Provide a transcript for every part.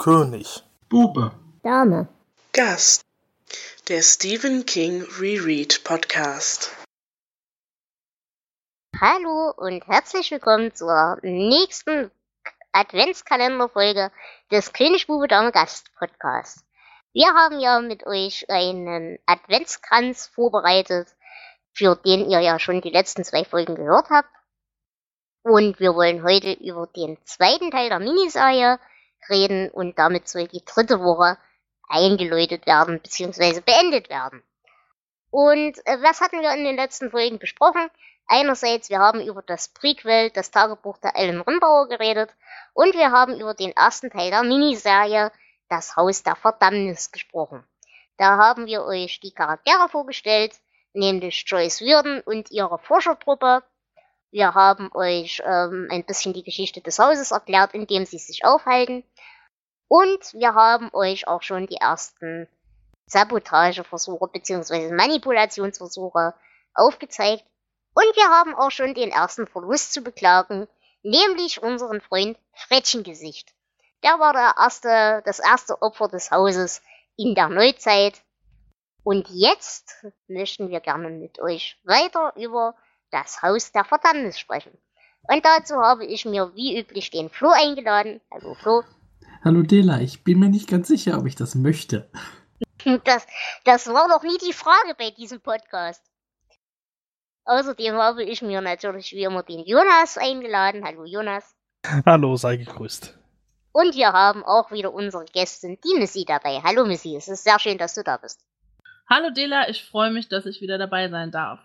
König. Bube. Dame. Gast. Der Stephen King Reread Podcast. Hallo und herzlich willkommen zur nächsten Adventskalenderfolge des Königsbube Dame Gast Podcasts. Wir haben ja mit euch einen Adventskranz vorbereitet, für den ihr ja schon die letzten zwei Folgen gehört habt. Und wir wollen heute über den zweiten Teil der Miniserie reden und damit soll die dritte Woche eingeläutet werden bzw. beendet werden. Und äh, was hatten wir in den letzten Folgen besprochen? Einerseits, wir haben über das Prequel, das Tagebuch der Ellen Rimbauer geredet und wir haben über den ersten Teil der Miniserie, das Haus der Verdammnis, gesprochen. Da haben wir euch die Charaktere vorgestellt, nämlich Joyce Würden und ihre Forschertruppe, wir haben euch ähm, ein bisschen die Geschichte des Hauses erklärt, in dem sie sich aufhalten. Und wir haben euch auch schon die ersten Sabotageversuche bzw. Manipulationsversuche aufgezeigt. Und wir haben auch schon den ersten Verlust zu beklagen, nämlich unseren Freund Frettchengesicht. Der war der erste, das erste Opfer des Hauses in der Neuzeit. Und jetzt möchten wir gerne mit euch weiter über das Haus der Verdammnis sprechen. Und dazu habe ich mir wie üblich den Flo eingeladen. Hallo Flo. Hallo Dela, ich bin mir nicht ganz sicher, ob ich das möchte. Das, das war doch nie die Frage bei diesem Podcast. Außerdem habe ich mir natürlich wie immer den Jonas eingeladen. Hallo Jonas. Hallo, sei gegrüßt. Und wir haben auch wieder unsere Gästin, die Missy, dabei. Hallo Missy, es ist sehr schön, dass du da bist. Hallo Dela, ich freue mich, dass ich wieder dabei sein darf.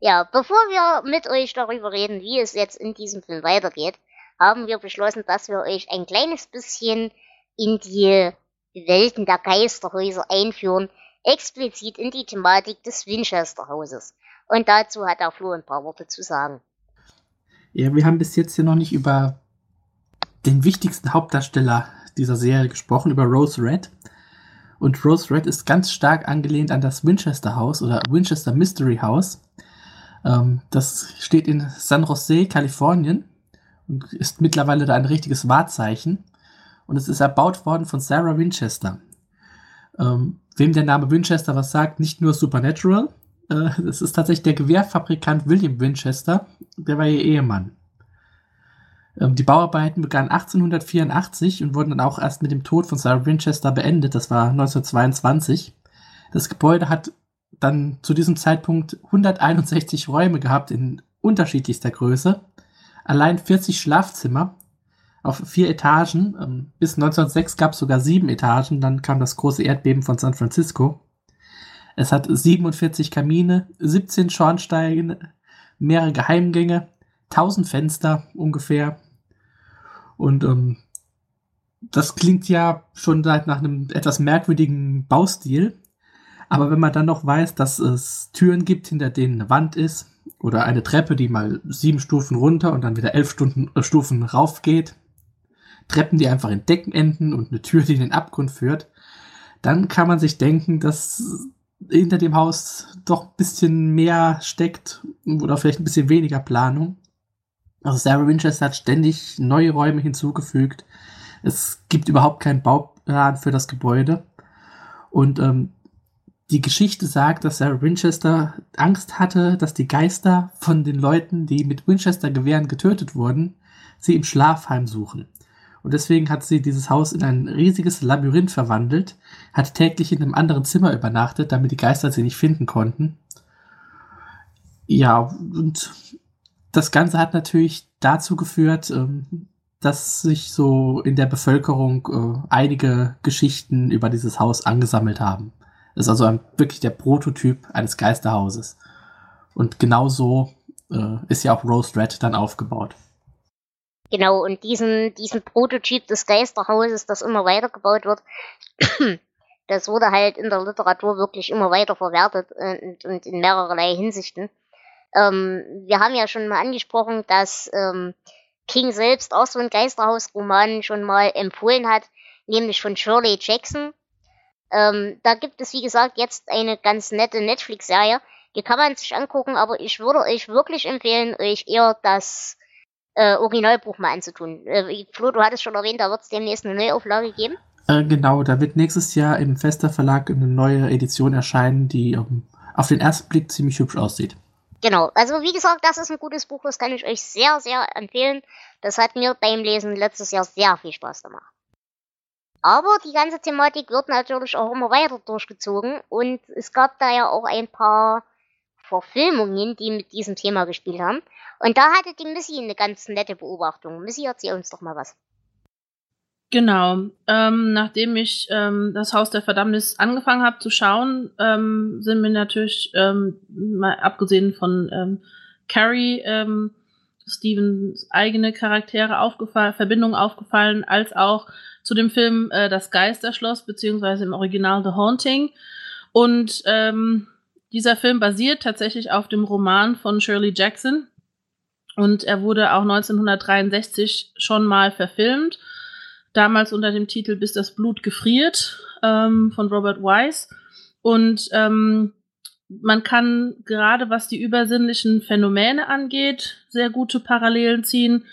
Ja, bevor wir mit euch darüber reden, wie es jetzt in diesem Film weitergeht, haben wir beschlossen, dass wir euch ein kleines bisschen in die Welten der Geisterhäuser einführen, explizit in die Thematik des Winchester-Hauses. Und dazu hat auch Flo ein paar Worte zu sagen. Ja, wir haben bis jetzt hier noch nicht über den wichtigsten Hauptdarsteller dieser Serie gesprochen, über Rose Red. Und Rose Red ist ganz stark angelehnt an das Winchester House oder Winchester Mystery House. Ähm, das steht in San Jose, Kalifornien und ist mittlerweile da ein richtiges Wahrzeichen. Und es ist erbaut worden von Sarah Winchester. Ähm, wem der Name Winchester was sagt, nicht nur Supernatural. Äh, es ist tatsächlich der Gewehrfabrikant William Winchester, der war ihr Ehemann. Ähm, die Bauarbeiten begannen 1884 und wurden dann auch erst mit dem Tod von Sarah Winchester beendet. Das war 1922. Das Gebäude hat dann zu diesem Zeitpunkt 161 Räume gehabt in unterschiedlichster Größe. Allein 40 Schlafzimmer auf vier Etagen. Ähm, bis 1906 gab es sogar sieben Etagen. Dann kam das große Erdbeben von San Francisco. Es hat 47 Kamine, 17 Schornsteine, mehrere Geheimgänge, 1000 Fenster ungefähr. Und ähm, das klingt ja schon nach einem etwas merkwürdigen Baustil. Aber wenn man dann noch weiß, dass es Türen gibt, hinter denen eine Wand ist, oder eine Treppe, die mal sieben Stufen runter und dann wieder elf Stunden, äh, Stufen rauf geht, Treppen, die einfach in Decken enden und eine Tür, die in den Abgrund führt, dann kann man sich denken, dass hinter dem Haus doch ein bisschen mehr steckt oder vielleicht ein bisschen weniger Planung. Also Sarah Winchester hat ständig neue Räume hinzugefügt. Es gibt überhaupt keinen Bauplan für das Gebäude. Und ähm, die Geschichte sagt, dass Sarah Winchester Angst hatte, dass die Geister von den Leuten, die mit Winchester-Gewehren getötet wurden, sie im Schlaf heimsuchen. Und deswegen hat sie dieses Haus in ein riesiges Labyrinth verwandelt, hat täglich in einem anderen Zimmer übernachtet, damit die Geister sie nicht finden konnten. Ja, und das Ganze hat natürlich dazu geführt, ähm, dass sich so in der Bevölkerung äh, einige Geschichten über dieses Haus angesammelt haben. Das ist also ein, wirklich der Prototyp eines Geisterhauses. Und genau so äh, ist ja auch Rose Red dann aufgebaut. Genau, und diesen, diesen Prototyp des Geisterhauses, das immer weitergebaut wird, das wurde halt in der Literatur wirklich immer weiter verwertet und, und in mehrerlei Hinsichten. Ähm, wir haben ja schon mal angesprochen, dass ähm, King selbst auch so einen Geisterhausroman schon mal empfohlen hat, nämlich von Shirley Jackson. Ähm, da gibt es, wie gesagt, jetzt eine ganz nette Netflix-Serie. Die kann man sich angucken, aber ich würde euch wirklich empfehlen, euch eher das äh, Originalbuch mal anzutun. Äh, Flo, du hattest schon erwähnt, da wird es demnächst eine Neuauflage geben. Äh, genau, da wird nächstes Jahr im Fester Verlag eine neue Edition erscheinen, die ähm, auf den ersten Blick ziemlich hübsch aussieht. Genau, also wie gesagt, das ist ein gutes Buch, das kann ich euch sehr, sehr empfehlen. Das hat mir beim Lesen letztes Jahr sehr viel Spaß gemacht. Aber die ganze Thematik wird natürlich auch immer weiter durchgezogen und es gab da ja auch ein paar Verfilmungen, die mit diesem Thema gespielt haben. Und da hatte die Missy eine ganz nette Beobachtung. Missy, erzähl uns doch mal was. Genau. Ähm, nachdem ich ähm, das Haus der Verdammnis angefangen habe zu schauen, ähm, sind mir natürlich, ähm, mal abgesehen von ähm, Carrie, ähm, Stevens eigene Charaktere aufgefallen, Verbindungen aufgefallen, als auch zu dem Film äh, Das Geisterschloss, beziehungsweise im Original The Haunting. Und ähm, dieser Film basiert tatsächlich auf dem Roman von Shirley Jackson. Und er wurde auch 1963 schon mal verfilmt damals unter dem Titel Bis das Blut gefriert ähm, von Robert Wise. Und ähm, man kann gerade was die übersinnlichen Phänomene angeht, sehr gute Parallelen ziehen.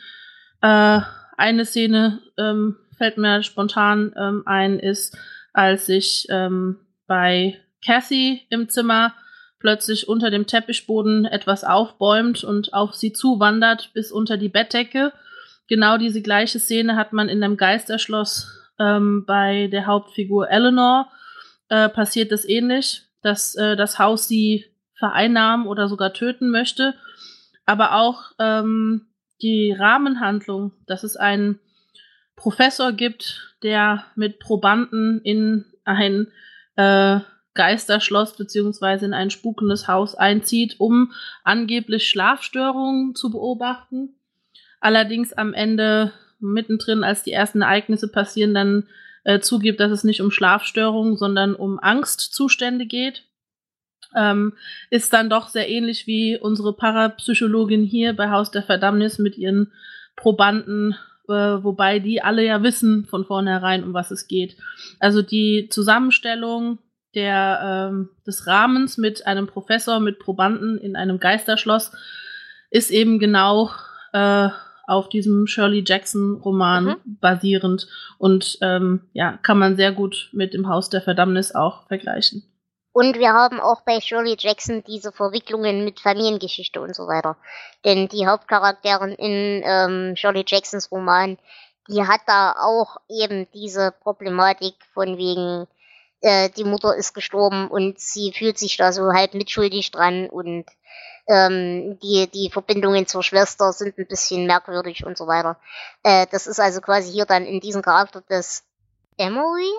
Äh, eine Szene ähm, fällt mir spontan ähm, ein, ist, als sich ähm, bei Cassie im Zimmer plötzlich unter dem Teppichboden etwas aufbäumt und auf sie zuwandert bis unter die Bettdecke genau diese gleiche Szene hat man in einem Geisterschloss ähm, bei der Hauptfigur Eleanor. Äh, passiert das ähnlich, dass äh, das Haus sie vereinnahmen oder sogar töten möchte. Aber auch ähm, die Rahmenhandlung, dass es einen Professor gibt, der mit Probanden in ein äh, Geisterschloss beziehungsweise in ein spukendes Haus einzieht, um angeblich Schlafstörungen zu beobachten allerdings am Ende mittendrin, als die ersten Ereignisse passieren, dann äh, zugibt, dass es nicht um Schlafstörungen, sondern um Angstzustände geht. Ähm, ist dann doch sehr ähnlich wie unsere Parapsychologin hier bei Haus der Verdammnis mit ihren Probanden, äh, wobei die alle ja wissen von vornherein, um was es geht. Also die Zusammenstellung der, ähm, des Rahmens mit einem Professor, mit Probanden in einem Geisterschloss ist eben genau äh, auf diesem Shirley Jackson Roman mhm. basierend und ähm, ja, kann man sehr gut mit dem Haus der Verdammnis auch vergleichen. Und wir haben auch bei Shirley Jackson diese Verwicklungen mit Familiengeschichte und so weiter. Denn die Hauptcharakterin in ähm, Shirley Jacksons Roman, die hat da auch eben diese Problematik von wegen, äh, die Mutter ist gestorben und sie fühlt sich da so halb mitschuldig dran und ähm, die, die Verbindungen zur Schwester sind ein bisschen merkwürdig und so weiter. Äh, das ist also quasi hier dann in diesem Charakter des Emory.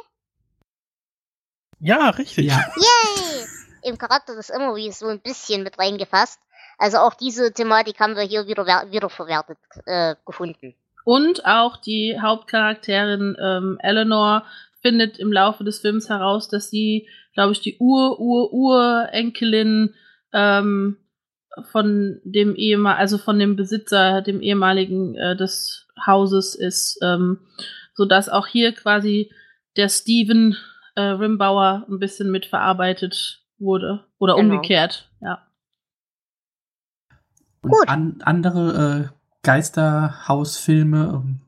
Ja, richtig. Ja. Yay! Im Charakter des Emory ist so ein bisschen mit reingefasst. Also auch diese Thematik haben wir hier wieder wiederverwertet äh, gefunden. Und auch die Hauptcharakterin ähm, Eleanor findet im Laufe des Films heraus, dass sie, glaube ich, die Ur-Ur-Urenkelin ähm, von dem ehemal also von dem Besitzer, dem ehemaligen äh, des Hauses ist, ähm, so dass auch hier quasi der Steven äh, Rimbauer ein bisschen mitverarbeitet wurde oder genau. umgekehrt, ja. Und Gut. An, andere äh, Geisterhausfilme, ähm,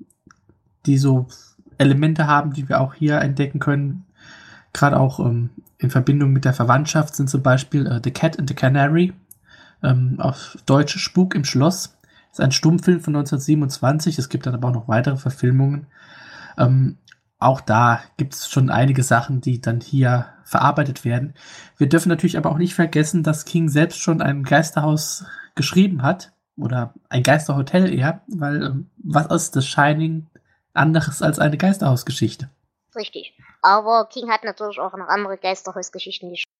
die so Elemente haben, die wir auch hier entdecken können, gerade auch ähm, in Verbindung mit der Verwandtschaft, sind zum Beispiel äh, The Cat and the Canary ähm, auf Deutsch Spuk im Schloss. ist ein Stummfilm von 1927. Es gibt dann aber auch noch weitere Verfilmungen. Ähm, auch da gibt es schon einige Sachen, die dann hier verarbeitet werden. Wir dürfen natürlich aber auch nicht vergessen, dass King selbst schon ein Geisterhaus geschrieben hat. Oder ein Geisterhotel eher, weil ähm, was ist das Shining anderes als eine Geisterhausgeschichte? Richtig. Aber King hat natürlich auch noch andere Geisterhausgeschichten geschrieben.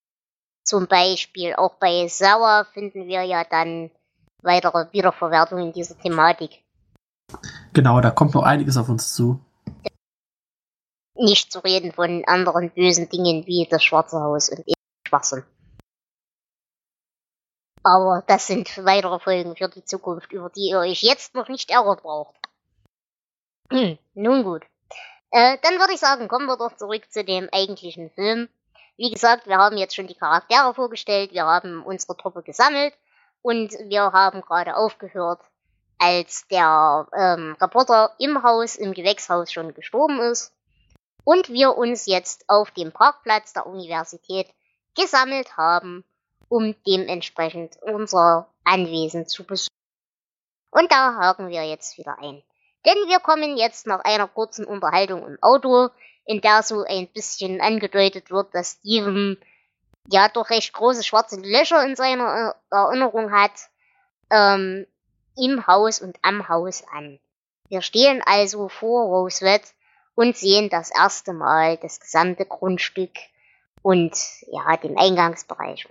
Zum Beispiel auch bei Sauer finden wir ja dann weitere Wiederverwertungen dieser Thematik. Genau, da kommt noch einiges auf uns zu. Nicht zu reden von anderen bösen Dingen wie das Schwarze Haus und Schwachsinn. Aber das sind weitere Folgen für die Zukunft, über die ihr euch jetzt noch nicht ärgert braucht. Hm, nun gut. Äh, dann würde ich sagen, kommen wir doch zurück zu dem eigentlichen Film. Wie gesagt, wir haben jetzt schon die Charaktere vorgestellt, wir haben unsere Truppe gesammelt und wir haben gerade aufgehört als der ähm, Reporter im Haus, im Gewächshaus schon gestorben ist und wir uns jetzt auf dem Parkplatz der Universität gesammelt haben, um dementsprechend unser Anwesen zu besuchen. Und da haken wir jetzt wieder ein. Denn wir kommen jetzt nach einer kurzen Unterhaltung im Auto, in der so ein bisschen angedeutet wird, dass Steven ja doch recht große schwarze Löcher in seiner äh, Erinnerung hat, ähm, im Haus und am Haus an. Wir stehen also vor Rosewood und sehen das erste Mal das gesamte Grundstück und ja, den Eingangsbereich.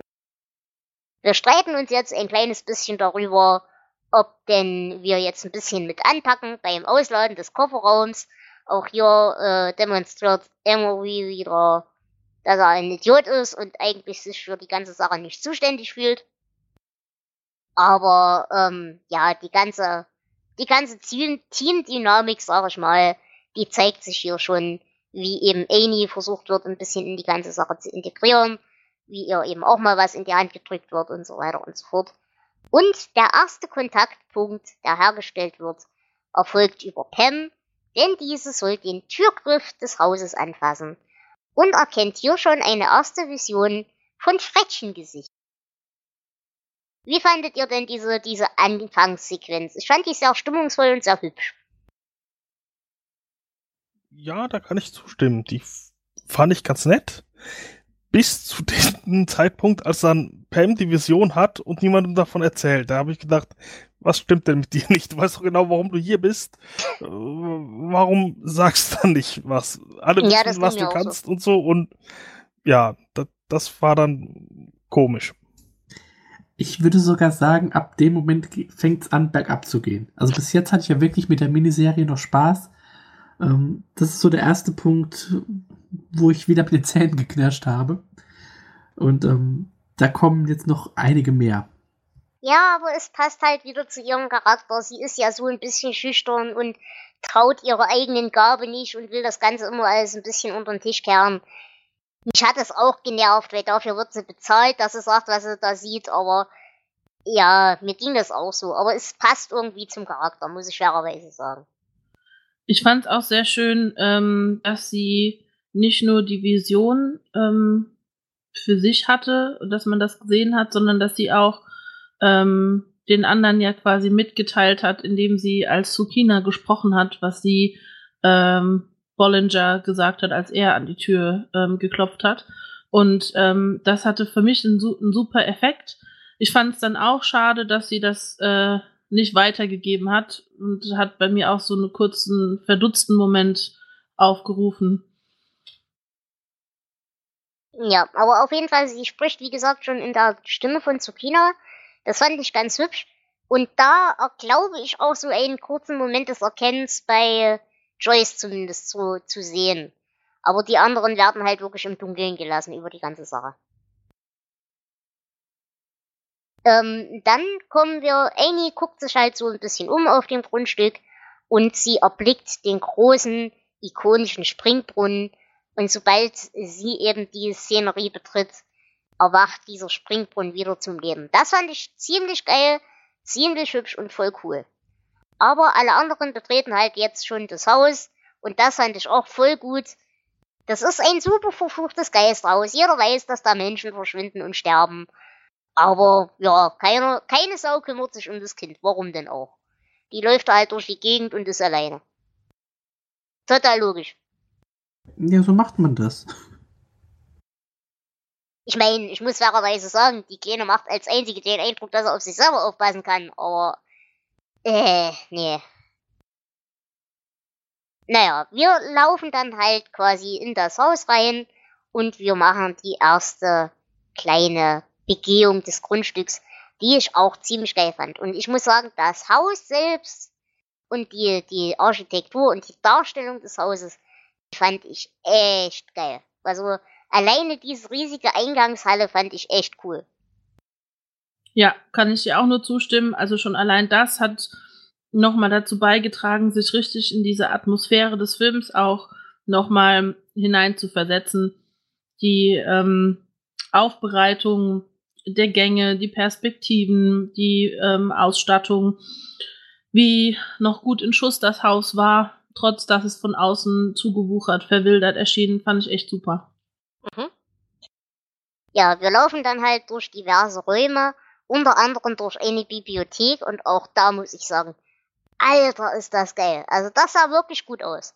Wir streiten uns jetzt ein kleines bisschen darüber, ob denn wir jetzt ein bisschen mit anpacken beim Ausladen des Kofferraums. Auch hier äh, demonstriert Emery wieder, dass er ein Idiot ist und eigentlich sich für die ganze Sache nicht zuständig fühlt. Aber ähm, ja, die ganze, die ganze Team-Dynamik, sag ich mal, die zeigt sich hier schon, wie eben Amy versucht wird, ein bisschen in die ganze Sache zu integrieren, wie ihr eben auch mal was in die Hand gedrückt wird und so weiter und so fort. Und der erste Kontaktpunkt, der hergestellt wird, erfolgt über Pam, denn diese soll den Türgriff des Hauses anfassen und erkennt hier schon eine erste Vision von Frettchengesicht. Wie fandet ihr denn diese, diese Anfangssequenz? Ich fand die sehr stimmungsvoll und sehr hübsch. Ja, da kann ich zustimmen. Die fand ich ganz nett. Bis zu dem Zeitpunkt, als dann Pam die Vision hat und niemandem davon erzählt. Da habe ich gedacht, was stimmt denn mit dir nicht? Du weißt doch genau, warum du hier bist. Äh, warum sagst du dann nicht was? Alle wissen, ja, was du kannst so. und so. Und ja, das, das war dann komisch. Ich würde sogar sagen, ab dem Moment fängt es an, bergab zu gehen. Also bis jetzt hatte ich ja wirklich mit der Miniserie noch Spaß. Ähm, das ist so der erste Punkt, wo ich wieder mit den Zähnen geknirscht habe. Und ähm, da kommen jetzt noch einige mehr. Ja, aber es passt halt wieder zu ihrem Charakter. Sie ist ja so ein bisschen schüchtern und traut ihrer eigenen Gabe nicht und will das Ganze immer alles ein bisschen unter den Tisch kehren. Mich hat es auch genervt, weil dafür wird sie bezahlt, dass sie sagt, was sie da sieht, aber ja, mir ging das auch so. Aber es passt irgendwie zum Charakter, muss ich fairerweise sagen. Ich fand es auch sehr schön, ähm, dass sie nicht nur die Vision ähm, für sich hatte, dass man das gesehen hat, sondern dass sie auch ähm, den anderen ja quasi mitgeteilt hat, indem sie als Sukina gesprochen hat, was sie ähm, Bollinger gesagt hat, als er an die Tür ähm, geklopft hat. Und ähm, das hatte für mich einen, einen super Effekt. Ich fand es dann auch schade, dass sie das äh, nicht weitergegeben hat und hat bei mir auch so einen kurzen, verdutzten Moment aufgerufen. Ja, aber auf jeden Fall, sie spricht, wie gesagt, schon in der Stimme von Tsukina. Das fand ich ganz hübsch. Und da glaube ich auch so einen kurzen Moment des Erkennens bei Joyce zumindest zu, zu sehen. Aber die anderen werden halt wirklich im Dunkeln gelassen über die ganze Sache. Ähm, dann kommen wir, Amy guckt sich halt so ein bisschen um auf dem Grundstück und sie erblickt den großen, ikonischen Springbrunnen und sobald sie eben die Szenerie betritt, erwacht dieser Springbrunnen wieder zum Leben. Das fand ich ziemlich geil, ziemlich hübsch und voll cool. Aber alle anderen betreten halt jetzt schon das Haus und das fand ich auch voll gut. Das ist ein super verfluchtes Geisthaus. Jeder weiß, dass da Menschen verschwinden und sterben. Aber ja, keine, keine Sau kümmert sich um das Kind. Warum denn auch? Die läuft halt durch die Gegend und ist alleine. Total logisch. Ja, so macht man das. Ich meine, ich muss fairerweise sagen, die Kleine macht als einzige den Eindruck, dass er auf sich selber aufpassen kann, aber äh, nee. Naja, wir laufen dann halt quasi in das Haus rein und wir machen die erste kleine Begehung des Grundstücks, die ich auch ziemlich geil fand. Und ich muss sagen, das Haus selbst und die, die Architektur und die Darstellung des Hauses, fand ich echt geil. Also alleine diese riesige Eingangshalle fand ich echt cool. Ja, kann ich dir auch nur zustimmen. Also schon allein das hat nochmal dazu beigetragen, sich richtig in diese Atmosphäre des Films auch nochmal hinein zu versetzen. Die ähm, Aufbereitung der Gänge, die Perspektiven, die ähm, Ausstattung. wie noch gut in Schuss das Haus war, trotz dass es von außen zugewuchert, verwildert erschienen, fand ich echt super. Ja, wir laufen dann halt durch diverse Räume, unter anderem durch eine Bibliothek und auch da muss ich sagen, Alter, ist das geil. Also das sah wirklich gut aus.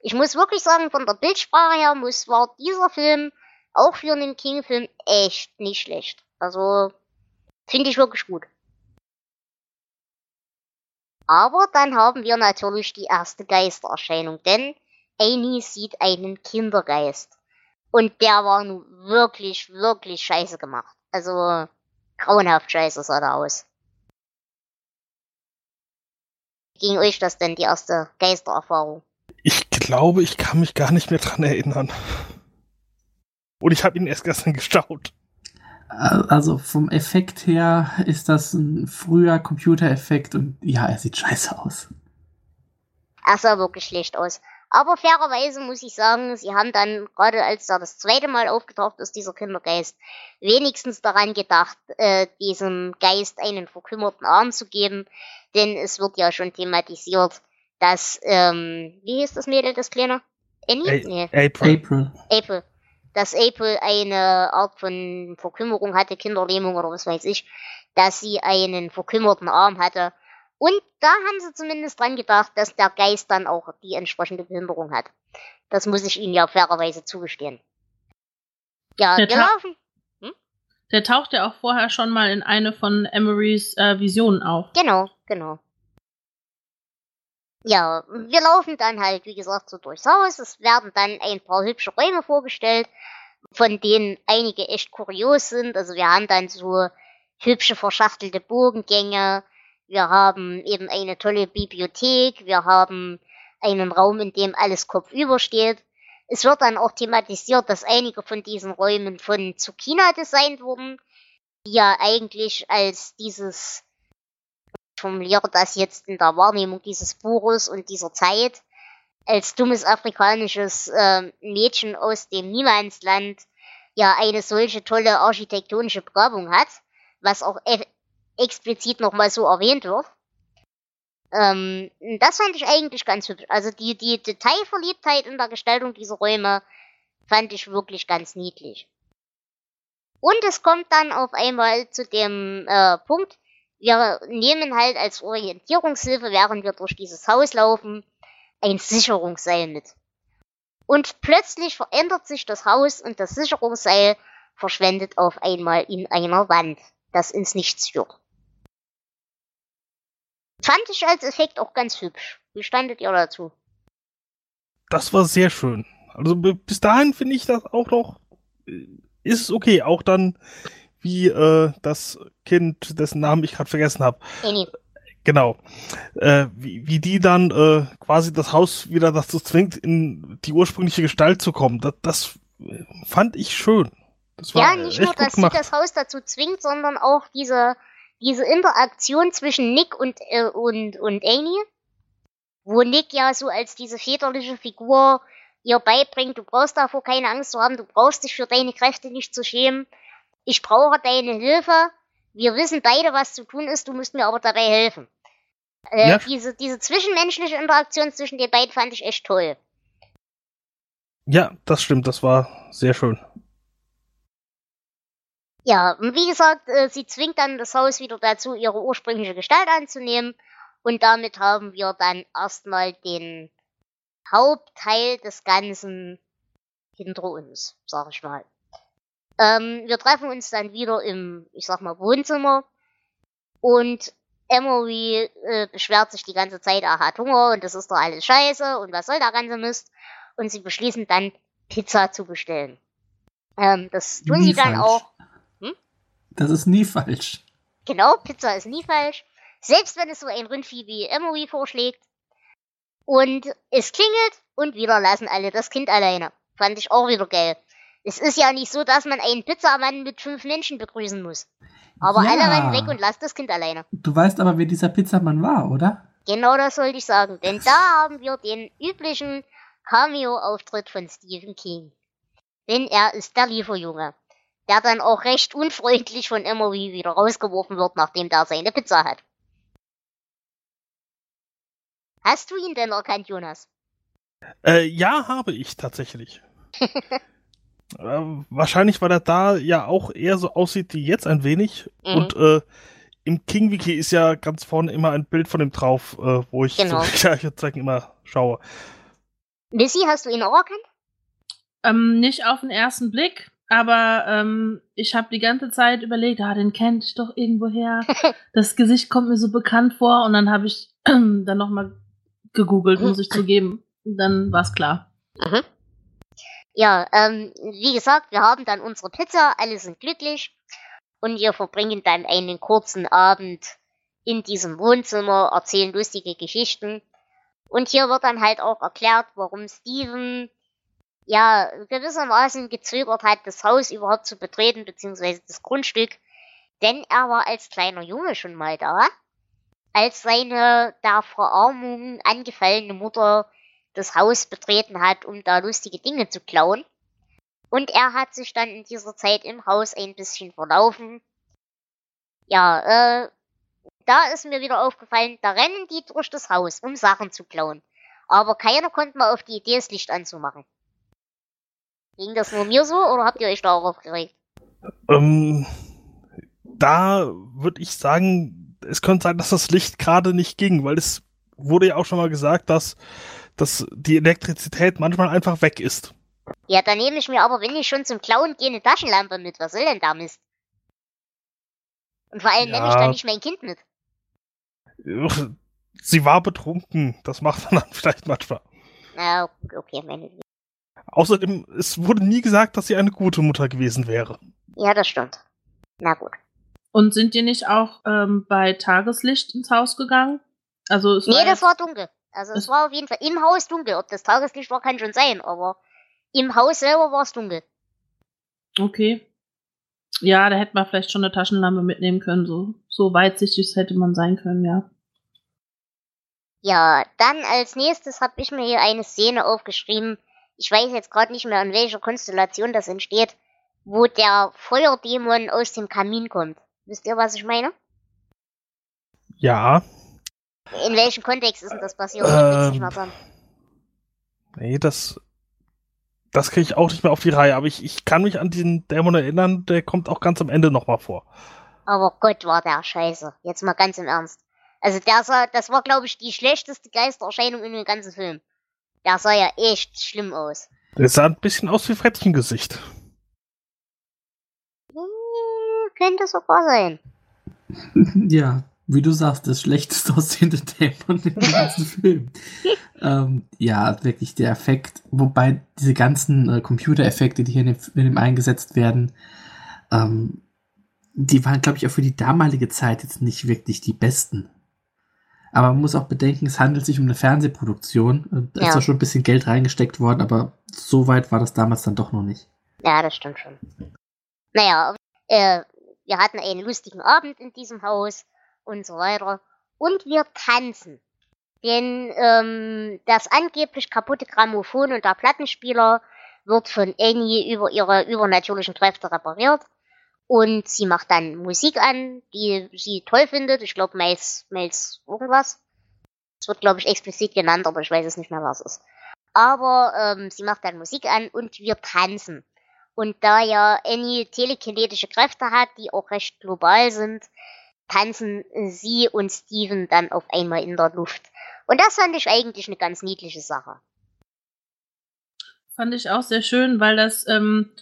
Ich muss wirklich sagen, von der Bildsprache her muss, war dieser Film auch für einen King-Film echt nicht schlecht. Also finde ich wirklich gut. Aber dann haben wir natürlich die erste Geistererscheinung, denn Annie sieht einen Kindergeist. Und der war nun wirklich, wirklich scheiße gemacht. Also grauenhaft scheiße sah der aus. Wie ging euch das denn, die erste Geistererfahrung? Ich glaube, ich kann mich gar nicht mehr dran erinnern. Und ich habe ihn erst gestern gestaut. Also vom Effekt her ist das ein früher Computereffekt und ja, er sieht scheiße aus. Er sah wirklich schlecht aus. Aber fairerweise muss ich sagen, sie haben dann, gerade als da das zweite Mal aufgetaucht ist, dieser Kindergeist, wenigstens daran gedacht, äh, diesem Geist einen verkümmerten Arm zu geben. Denn es wird ja schon thematisiert, dass, ähm, wie hieß das Mädel, das Kleine? Annie? A nee. April. April. April. Dass April eine Art von Verkümmerung hatte, Kinderlähmung oder was weiß ich, dass sie einen verkümmerten Arm hatte. Und da haben sie zumindest dran gedacht, dass der Geist dann auch die entsprechende Behinderung hat. Das muss ich ihnen ja fairerweise zugestehen. Ja, Der wir Ta- laufen. Der taucht ja auch vorher schon mal in eine von Emerys äh, Visionen auf. Genau, genau. Ja, wir laufen dann halt, wie gesagt, so durchs Haus. Es werden dann ein paar hübsche Räume vorgestellt, von denen einige echt kurios sind. Also wir haben dann so hübsche verschachtelte Bogengänge. Wir haben eben eine tolle Bibliothek. Wir haben einen Raum, in dem alles kopfüber steht. Es wird dann auch thematisiert, dass einige von diesen Räumen von Tsukina designt wurden, die ja eigentlich als dieses ich formuliere das jetzt in der Wahrnehmung dieses Buches und dieser Zeit als dummes afrikanisches äh, Mädchen aus dem Niemandsland ja eine solche tolle architektonische Begabung hat, was auch e explizit nochmal so erwähnt wird. Ähm, das fand ich eigentlich ganz hübsch. Also die, die Detailverliebtheit in der Gestaltung dieser Räume fand ich wirklich ganz niedlich. Und es kommt dann auf einmal zu dem äh, Punkt, wir nehmen halt als Orientierungshilfe, während wir durch dieses Haus laufen, ein Sicherungsseil mit. Und plötzlich verändert sich das Haus und das Sicherungsseil verschwendet auf einmal in einer Wand, das ins Nichts führt. Fand ich als Effekt auch ganz hübsch. Wie standet ihr dazu? Das war sehr schön. Also bis dahin finde ich das auch noch, äh, ist es okay. Auch dann, wie äh, das Kind, dessen Namen ich gerade vergessen habe, Annie. genau, äh, wie, wie die dann äh, quasi das Haus wieder dazu zwingt, in die ursprüngliche Gestalt zu kommen. Das, das äh, fand ich schön. Das war Ja, nicht nur, dass sie gemacht. das Haus dazu zwingt, sondern auch diese, diese Interaktion zwischen Nick und, äh, und, und Amy, wo Nick ja so als diese väterliche Figur ihr beibringt, du brauchst davor keine Angst zu haben, du brauchst dich für deine Kräfte nicht zu schämen, ich brauche deine Hilfe, wir wissen beide, was zu tun ist, du musst mir aber dabei helfen. Äh, Ja. diese, diese zwischenmenschliche Interaktion zwischen den beiden fand ich echt toll. Ja, das stimmt, das war sehr schön. Ja, und wie gesagt, äh, sie zwingt dann das Haus wieder dazu, ihre ursprüngliche Gestalt anzunehmen. Und damit haben wir dann erstmal den Hauptteil des Ganzen hinter uns, sag ich mal. Ähm, wir treffen uns dann wieder im, ich sag mal, Wohnzimmer. Und Emory äh, beschwert sich die ganze Zeit, er hat Hunger und das ist doch alles scheiße und was soll der ganze Mist. Und sie beschließen dann, Pizza zu bestellen. Ähm, das tun sie dann auch. Das ist nie falsch. Genau, Pizza ist nie falsch. Selbst wenn es so ein Rindvieh wie Emory vorschlägt. Und es klingelt und wieder lassen alle das Kind alleine. Fand ich auch wieder geil. Es ist ja nicht so, dass man einen Pizzamann mit fünf Menschen begrüßen muss. Aber Ja. alle rennen weg und lassen das Kind alleine. Du weißt aber, wer dieser Pizzamann war, oder? Genau das sollte ich sagen. Denn da haben wir den üblichen Cameo-Auftritt von Stephen King. Denn er ist der Lieferjunge. Der dann auch recht unfreundlich von Emory wieder rausgeworfen wird, nachdem der seine Pizza hat. Hast du ihn denn erkannt, Jonas? Äh, ja, habe ich tatsächlich. äh, wahrscheinlich, weil er da ja auch eher so aussieht wie jetzt ein wenig. Mhm. Und äh, im King-Wiki ist ja ganz vorne immer ein Bild von ihm drauf, äh, wo ich Genau. so Zeichen immer schaue. Missy, hast du ihn auch erkannt? Ähm, nicht auf den ersten Blick, aber ähm, ich habe die ganze Zeit überlegt, ah, den kennt ich doch irgendwoher. Das Gesicht kommt mir so bekannt vor und dann habe ich dann nochmal gegoogelt, muss ich zugeben. Und Dann war's klar. Mhm. Ja, ähm, wie gesagt, wir haben dann unsere Pizza, alle sind glücklich und wir verbringen dann einen kurzen Abend in diesem Wohnzimmer, erzählen lustige Geschichten und hier wird dann halt auch erklärt, warum Steven ja gewissermaßen gezögert hat, das Haus überhaupt zu betreten, beziehungsweise das Grundstück, denn er war als kleiner Junge schon mal da, als seine der Verarmung angefallene Mutter das Haus betreten hat, um da lustige Dinge zu klauen. Und er hat sich dann in dieser Zeit im Haus ein bisschen verlaufen. Ja, äh, da ist mir wieder aufgefallen, da rennen die durch das Haus, um Sachen zu klauen. Aber keiner kommt mal auf die Idee, das Licht anzumachen. Ging das nur mir so oder habt ihr euch da auch aufgeregt? Ähm, da würde ich sagen, es könnte sein, dass das Licht gerade nicht ging, weil es wurde ja auch schon mal gesagt, dass, dass die Elektrizität manchmal einfach weg ist. Ja, dann nehme ich mir aber, wenn ich schon zum Klauen gehe, eine Taschenlampe mit. Was soll denn da Mist? Und vor allem nehme ich Ja. da nicht mein Kind mit. Sie war betrunken, das macht man dann vielleicht manchmal. Na, okay, meine. Außerdem, es wurde nie gesagt, dass sie eine gute Mutter gewesen wäre. Ja, das stimmt. Na gut. Und sind die nicht auch ähm, bei Tageslicht ins Haus gegangen? Also es Nee, war das war dunkel. Also es Es- war auf jeden Fall im Haus dunkel. Ob das Tageslicht war, kann schon sein, aber im Haus selber war es dunkel. Okay. Ja, da hätte man vielleicht schon eine Taschenlampe mitnehmen können. So, so weitsichtig hätte man sein können, ja. Ja, dann als nächstes habe ich mir hier eine Szene aufgeschrieben. Ich weiß jetzt gerade nicht mehr, in welcher Konstellation das entsteht, wo der Feuerdämon aus dem Kamin kommt. Wisst ihr, was ich meine? Ja, In welchem Kontext ist denn das passiert? Ich krieg's nicht Ähm. mehr zusammen. nee, das, das kriege ich auch nicht mehr auf die Reihe, aber ich, ich kann mich an diesen Dämon erinnern, der kommt auch ganz am Ende nochmal vor. Aber Gott, war der scheiße. Jetzt mal ganz im Ernst. Also der sah, das war glaube ich die schlechteste Geistererscheinung in dem ganzen Film. Der sah ja echt schlimm aus. Der sah ein bisschen aus wie Frettchengesicht. Hm, könnte sogar sein. Ja, wie du sagst, das schlechteste aussehende Dämon im ganzen Film. ähm, ja, wirklich der Effekt, wobei diese ganzen äh, Computereffekte, die hier in dem Film eingesetzt werden, ähm, die waren, glaube ich, auch für die damalige Zeit jetzt nicht wirklich die besten. Aber man muss auch bedenken, es handelt sich um eine Fernsehproduktion. Da ist Ja. schon ein bisschen Geld reingesteckt worden, aber so weit war das damals dann doch noch nicht. Ja, das stimmt schon. Naja, äh, wir hatten einen lustigen Abend in diesem Haus und so weiter. Und wir tanzen. Denn ähm, das angeblich kaputte Grammophon und der Plattenspieler wird von Annie über ihre übernatürlichen Kräfte repariert. Und sie macht dann Musik an, die sie toll findet. Ich glaube, Miles, Miles irgendwas. Es wird, glaube ich, explizit genannt, aber ich weiß es nicht mehr, was es ist. Aber ähm, sie macht dann Musik an und wir tanzen. Und da ja Annie telekinetische Kräfte hat, die auch recht global sind, tanzen sie und Steven dann auf einmal in der Luft. Und das fand ich eigentlich eine ganz niedliche Sache. Fand ich auch sehr schön, weil das ähm,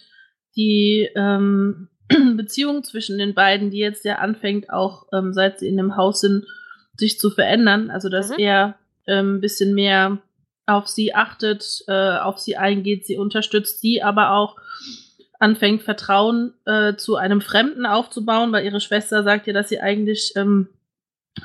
die ähm, Beziehung zwischen den beiden, die jetzt ja anfängt, auch ähm, seit sie in dem Haus sind, sich zu verändern. Also dass Mhm. er ähm, ein bisschen mehr auf sie achtet, äh, auf sie eingeht, sie unterstützt, sie aber auch anfängt, Vertrauen äh, zu einem Fremden aufzubauen, weil ihre Schwester sagt ja, dass sie eigentlich ähm,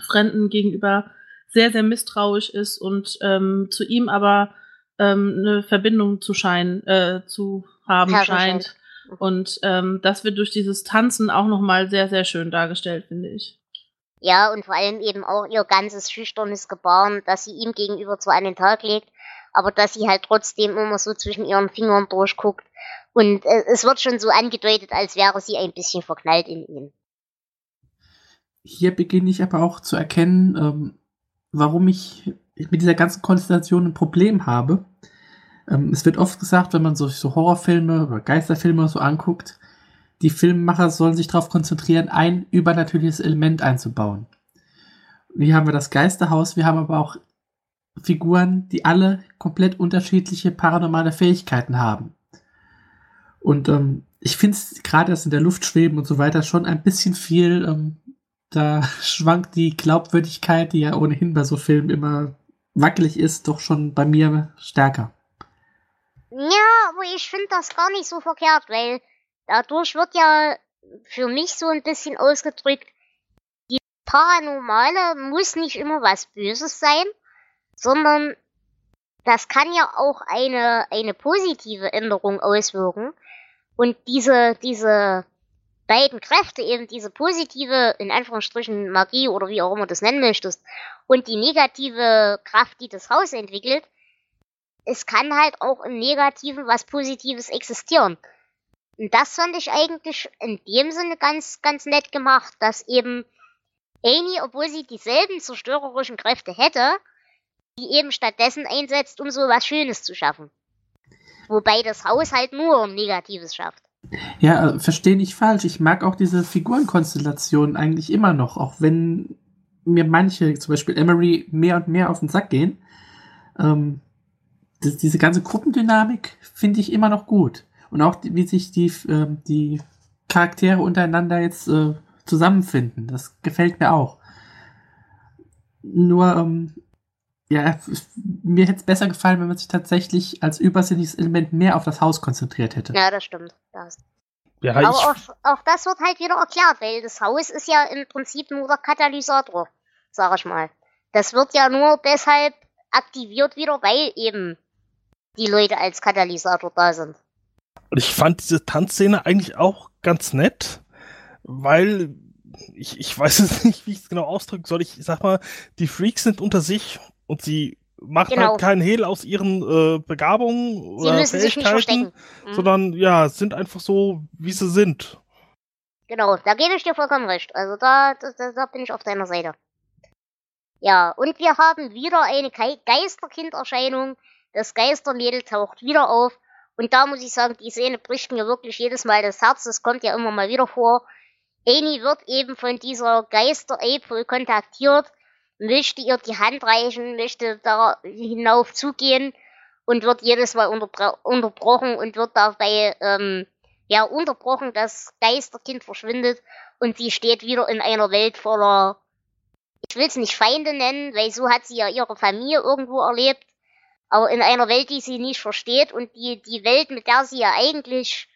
Fremden gegenüber sehr, sehr misstrauisch ist und ähm, zu ihm aber ähm, eine Verbindung zu scheinen, äh, zu haben scheint. Scheint. Und ähm, das wird durch dieses Tanzen auch nochmal sehr, sehr schön dargestellt, finde ich. Ja, und vor allem eben auch ihr ganzes schüchternes Gebaren, das sie ihm gegenüber zwar an den Tag legt, aber dass sie halt trotzdem immer so zwischen ihren Fingern durchguckt. Und äh, es wird schon so angedeutet, als wäre sie ein bisschen verknallt in ihn. Hier beginne ich aber auch zu erkennen, ähm, warum ich mit dieser ganzen Konstellation ein Problem habe. Ähm, es wird oft gesagt, wenn man sich so Horrorfilme oder Geisterfilme so anguckt, die Filmemacher sollen sich darauf konzentrieren, ein übernatürliches Element einzubauen. hier haben wir das Geisterhaus, wir haben aber auch Figuren, die alle komplett unterschiedliche paranormale Fähigkeiten haben. Und ähm, ich finde es gerade das in der Luft schweben und so weiter schon ein bisschen viel. Ähm, da schwankt die Glaubwürdigkeit, die ja ohnehin bei so Filmen immer wackelig ist, doch schon bei mir stärker. Ja, aber ich finde das gar nicht so verkehrt, weil dadurch wird ja für mich so ein bisschen ausgedrückt, die Paranormale muss nicht immer was Böses sein, sondern das kann ja auch eine, eine positive Änderung auswirken. Und diese, diese beiden Kräfte, eben diese positive, in Anführungsstrichen Magie oder wie auch immer du das nennen möchtest, und die negative Kraft, die das Haus entwickelt, es kann halt auch im Negativen was Positives existieren. Und das fand ich eigentlich in dem Sinne ganz, ganz nett gemacht, dass eben Amy, obwohl sie dieselben zerstörerischen Kräfte hätte, die eben stattdessen einsetzt, um so was Schönes zu schaffen. Wobei das Haus halt nur Negatives schafft. Ja, verstehe nicht falsch. Ich mag auch diese Figurenkonstellation eigentlich immer noch, auch wenn mir manche, zum Beispiel Emery, mehr und mehr auf den Sack gehen. Ähm, das, diese ganze Gruppendynamik finde ich immer noch gut. Und auch wie sich die, äh, die Charaktere untereinander jetzt äh, zusammenfinden. Das gefällt mir auch. Nur, ähm, ja, mir hätte es besser gefallen, wenn man sich tatsächlich als übersinnliches Element mehr auf das Haus konzentriert hätte. Ja, das stimmt. Das. Ja, Aber auch, auch, das wird halt wieder erklärt, weil das Haus ist ja im Prinzip nur der Katalysator, sag ich mal. Das wird ja nur deshalb aktiviert wieder, weil eben die Leute als Katalysator da sind. Und ich fand diese Tanzszene eigentlich auch ganz nett, weil ich, ich weiß jetzt nicht, wie ich es genau ausdrücken soll. Ich sag mal, die Freaks sind unter sich und sie machen genau. halt keinen Hehl aus ihren äh, Begabungen sie oder Fähigkeiten, mhm. sondern ja, sind einfach so, wie sie sind. Genau, da gebe ich dir vollkommen recht. Also da, da, da bin ich auf deiner Seite. Ja, und wir haben wieder eine Geisterkinderscheinung. Das Geistermädel taucht wieder auf. Und da muss ich sagen, die Szene bricht mir wirklich jedes Mal das Herz. Das kommt ja immer mal wieder vor. Annie wird eben von dieser Geister April kontaktiert möchte ihr die Hand reichen, möchte da hinauf zugehen und wird jedes Mal unterbro unterbrochen und wird dabei ähm, ja unterbrochen, das Geisterkind verschwindet und sie steht wieder in einer Welt voller, ich will es nicht Feinde nennen, weil so hat sie ja ihre Familie irgendwo erlebt, aber in einer Welt, die sie nicht versteht und die, die Welt, mit der sie ja eigentlich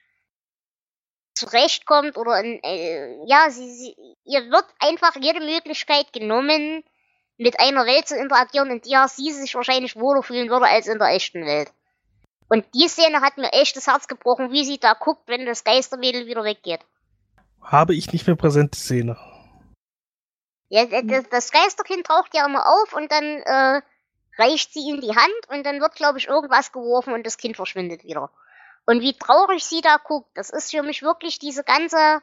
zurechtkommt oder in, äh, ja, sie, sie, ihr wird einfach jede Möglichkeit genommen, mit einer Welt zu interagieren, in der sie sich wahrscheinlich wohler fühlen würde als in der echten Welt. Und die Szene hat mir echt das Herz gebrochen, wie sie da guckt, wenn das Geistermädel wieder weggeht. Habe ich nicht mehr präsent, die Szene. Ja, das, das Geisterkind taucht ja immer auf und dann äh, reicht sie ihm die Hand und dann wird, glaube ich, irgendwas geworfen und das Kind verschwindet wieder. Und wie traurig sie da guckt, das ist für mich wirklich diese ganze,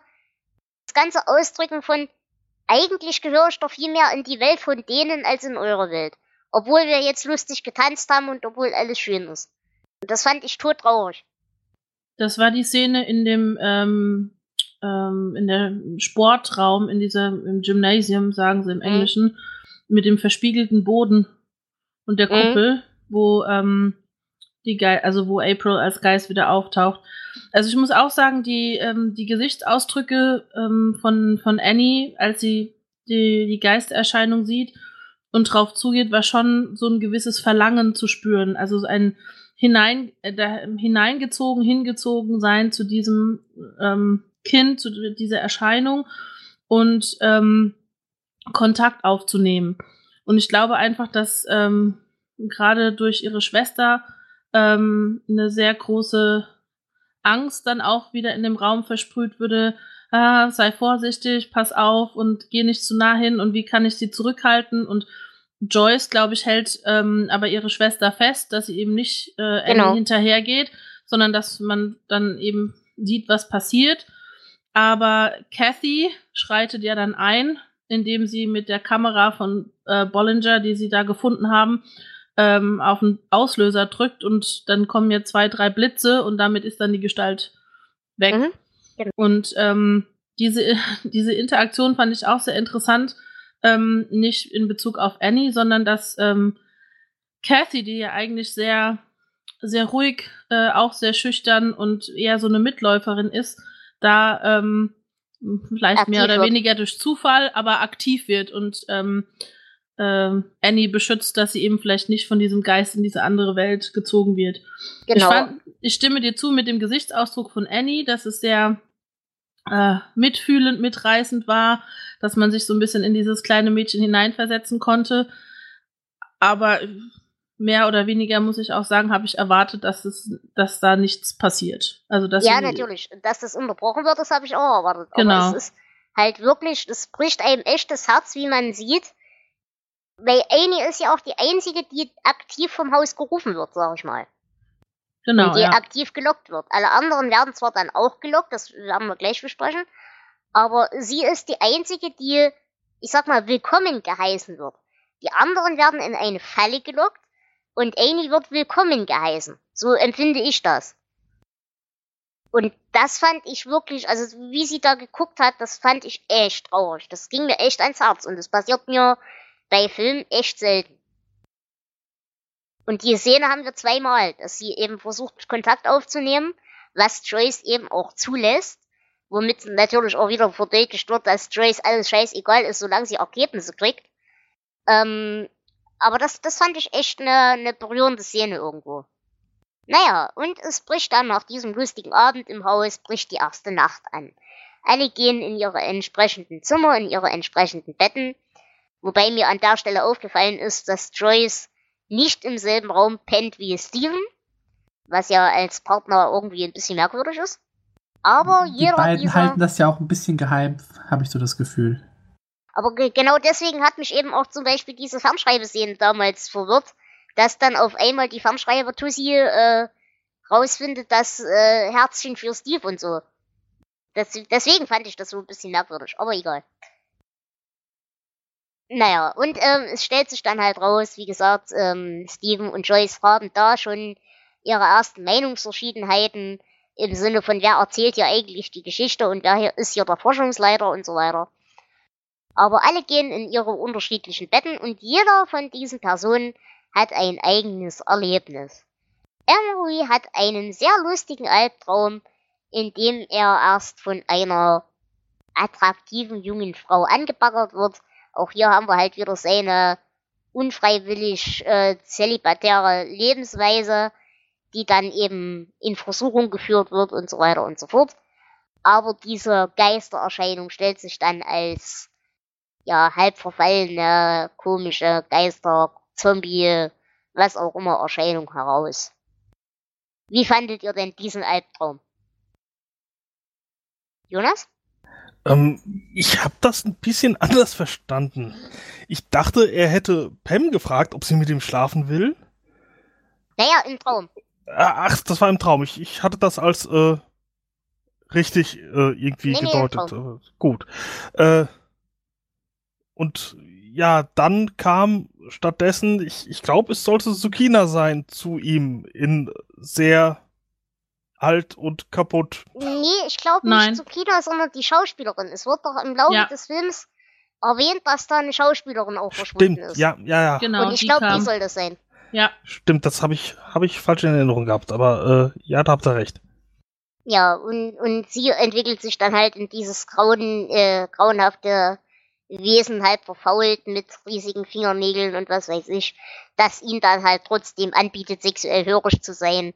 das ganze Ausdrücken von, eigentlich gehöre ich doch viel mehr in die Welt von denen als in eure Welt. Obwohl wir jetzt lustig getanzt haben und obwohl alles schön ist. Und das fand ich todtraurig. Das war die Szene in dem, ähm, ähm, in der Sportraum, in dieser, im Gymnasium, sagen sie im mhm. Englischen, mhm. mit dem verspiegelten Boden und der mhm. Kuppel, mhm. wo, ähm, die Ge also wo April als Geist wieder auftaucht. Also ich muss auch sagen, die, ähm, die Gesichtsausdrücke ähm, von, von Annie, als sie die, die Geisterscheinung sieht und drauf zugeht, war schon so ein gewisses Verlangen zu spüren. Also ein hinein, äh, da, hineingezogen, hingezogen sein zu diesem ähm, Kind, zu dieser Erscheinung und ähm, Kontakt aufzunehmen. Und ich glaube einfach, dass ähm, gerade durch ihre Schwester ähm, eine sehr große Angst dann auch wieder in dem Raum versprüht würde, ah, sei vorsichtig, pass auf und geh nicht zu nah hin und wie kann ich sie zurückhalten und Joyce, glaube ich, hält ähm, aber ihre Schwester fest, dass sie eben nicht äh, genau. hinterhergeht, sondern dass man dann eben sieht, was passiert. Aber Kathy schreitet ja dann ein indem sie mit der Kamera von äh, Bollinger, die sie da gefunden haben, ähm, auf den Auslöser drückt und dann kommen ja zwei, drei Blitze und damit ist dann die Gestalt weg. Mhm, genau. Und ähm, diese, diese Interaktion fand ich auch sehr interessant, ähm, nicht in Bezug auf Annie, sondern dass ähm, Kathy, die ja eigentlich sehr, sehr ruhig, äh, auch sehr schüchtern und eher so eine Mitläuferin ist, da ähm, vielleicht Aktiv mehr oder wird. weniger durch Zufall, aber aktiv wird und ähm, ähm, Annie beschützt, dass sie eben vielleicht nicht von diesem Geist in diese andere Welt gezogen wird. Ich, Genau. fand, ich stimme dir zu mit dem Gesichtsausdruck von Annie, dass es sehr äh, mitfühlend, mitreißend war, dass man sich so ein bisschen in dieses kleine Mädchen hineinversetzen konnte. Aber mehr oder weniger muss ich auch sagen, habe ich erwartet, dass es, dass da nichts passiert. Also dass ja, natürlich. Dass das unterbrochen wird, das habe ich auch erwartet. Genau. Aber es ist halt wirklich, das bricht einem echt das Herz, wie man sieht. Weil Annie ist ja auch die einzige, die aktiv vom Haus gerufen wird, sag ich mal. Genau, und die ja. aktiv gelockt wird. Alle anderen werden zwar dann auch gelockt, das werden wir gleich besprechen, aber sie ist die einzige, die, ich sag mal, willkommen geheißen wird. Die anderen werden in eine Falle gelockt und Annie wird willkommen geheißen. So empfinde ich das. Und das fand ich wirklich, also wie sie da geguckt hat, das fand ich echt traurig. Das ging mir echt ans Herz und das passiert mir bei Filmen echt selten. Und die Szene haben wir zweimal, dass sie eben versucht, Kontakt aufzunehmen, was Joyce eben auch zulässt, womit natürlich auch wieder verdeutlicht wird, dass Joyce alles scheißegal ist, solange sie Ergebnisse kriegt. Ähm, aber das, das fand ich echt eine, eine berührende Szene irgendwo. Naja, und es bricht dann nach diesem lustigen Abend im Haus, bricht die erste Nacht an. Alle gehen in ihre entsprechenden Zimmer, in ihre entsprechenden Betten, wobei mir an der Stelle aufgefallen ist, dass Joyce nicht im selben Raum pennt wie Steven, was ja als Partner irgendwie ein bisschen merkwürdig ist. Aber Die jeder beiden dieser... halten das ja auch ein bisschen geheim, habe ich so das Gefühl. Aber ge genau deswegen hat mich eben auch zum Beispiel diese Fernschreibeszene damals verwirrt, dass dann auf einmal die Fernschreiber Tussi äh, rausfindet, dass äh, Herzchen für Steve und so. Das, deswegen fand ich das so ein bisschen merkwürdig, aber egal. Naja, und ähm, es stellt sich dann halt raus, wie gesagt, ähm, Steven und Joyce haben da schon ihre ersten Meinungsverschiedenheiten im Sinne von, wer erzählt ja eigentlich die Geschichte und hier ist hier der Forschungsleiter und so weiter. Aber alle gehen in ihre unterschiedlichen Betten und jeder von diesen Personen hat ein eigenes Erlebnis. Emery hat einen sehr lustigen Albtraum, in dem er erst von einer attraktiven jungen Frau angebaggert wird. Auch hier haben wir halt wieder seine unfreiwillig äh, zelibatäre Lebensweise, die dann eben in Versuchung geführt wird und so weiter und so fort. Aber diese Geistererscheinung stellt sich dann als ja, halb verfallene, komische Geister, Zombie, was auch immer Erscheinung heraus. Wie fandet ihr denn diesen Albtraum? Jonas? Ähm, ich habe das ein bisschen anders verstanden. Ich dachte, er hätte Pam gefragt, ob sie mit ihm schlafen will. Naja, im Traum. Ah, Ach, das war im Traum. Ich, ich hatte das als äh, richtig äh, irgendwie Nee, nee, gedeutet. Äh, gut. Äh, und ja, dann kam stattdessen, ich, ich glaube, es sollte Sukina sein, zu ihm in sehr alt und kaputt. Nee, ich glaube Nein. nicht Tsukina, sondern die Schauspielerin. Es wird doch im Laufe Ja. des Films erwähnt, dass da eine Schauspielerin auch verschwunden Stimmt, ist. ja, ja, ja. Genau, Und ich glaube, die soll das sein. Ja, Stimmt, das habe ich, hab ich falsch in Erinnerung gehabt, aber äh, ja, da habt ihr recht. Ja, und, und sie entwickelt sich dann halt in dieses grauen, äh, grauenhafte Wesen, halb verfault mit riesigen Fingernägeln und was weiß ich, das ihn dann halt trotzdem anbietet, sexuell hörig zu sein,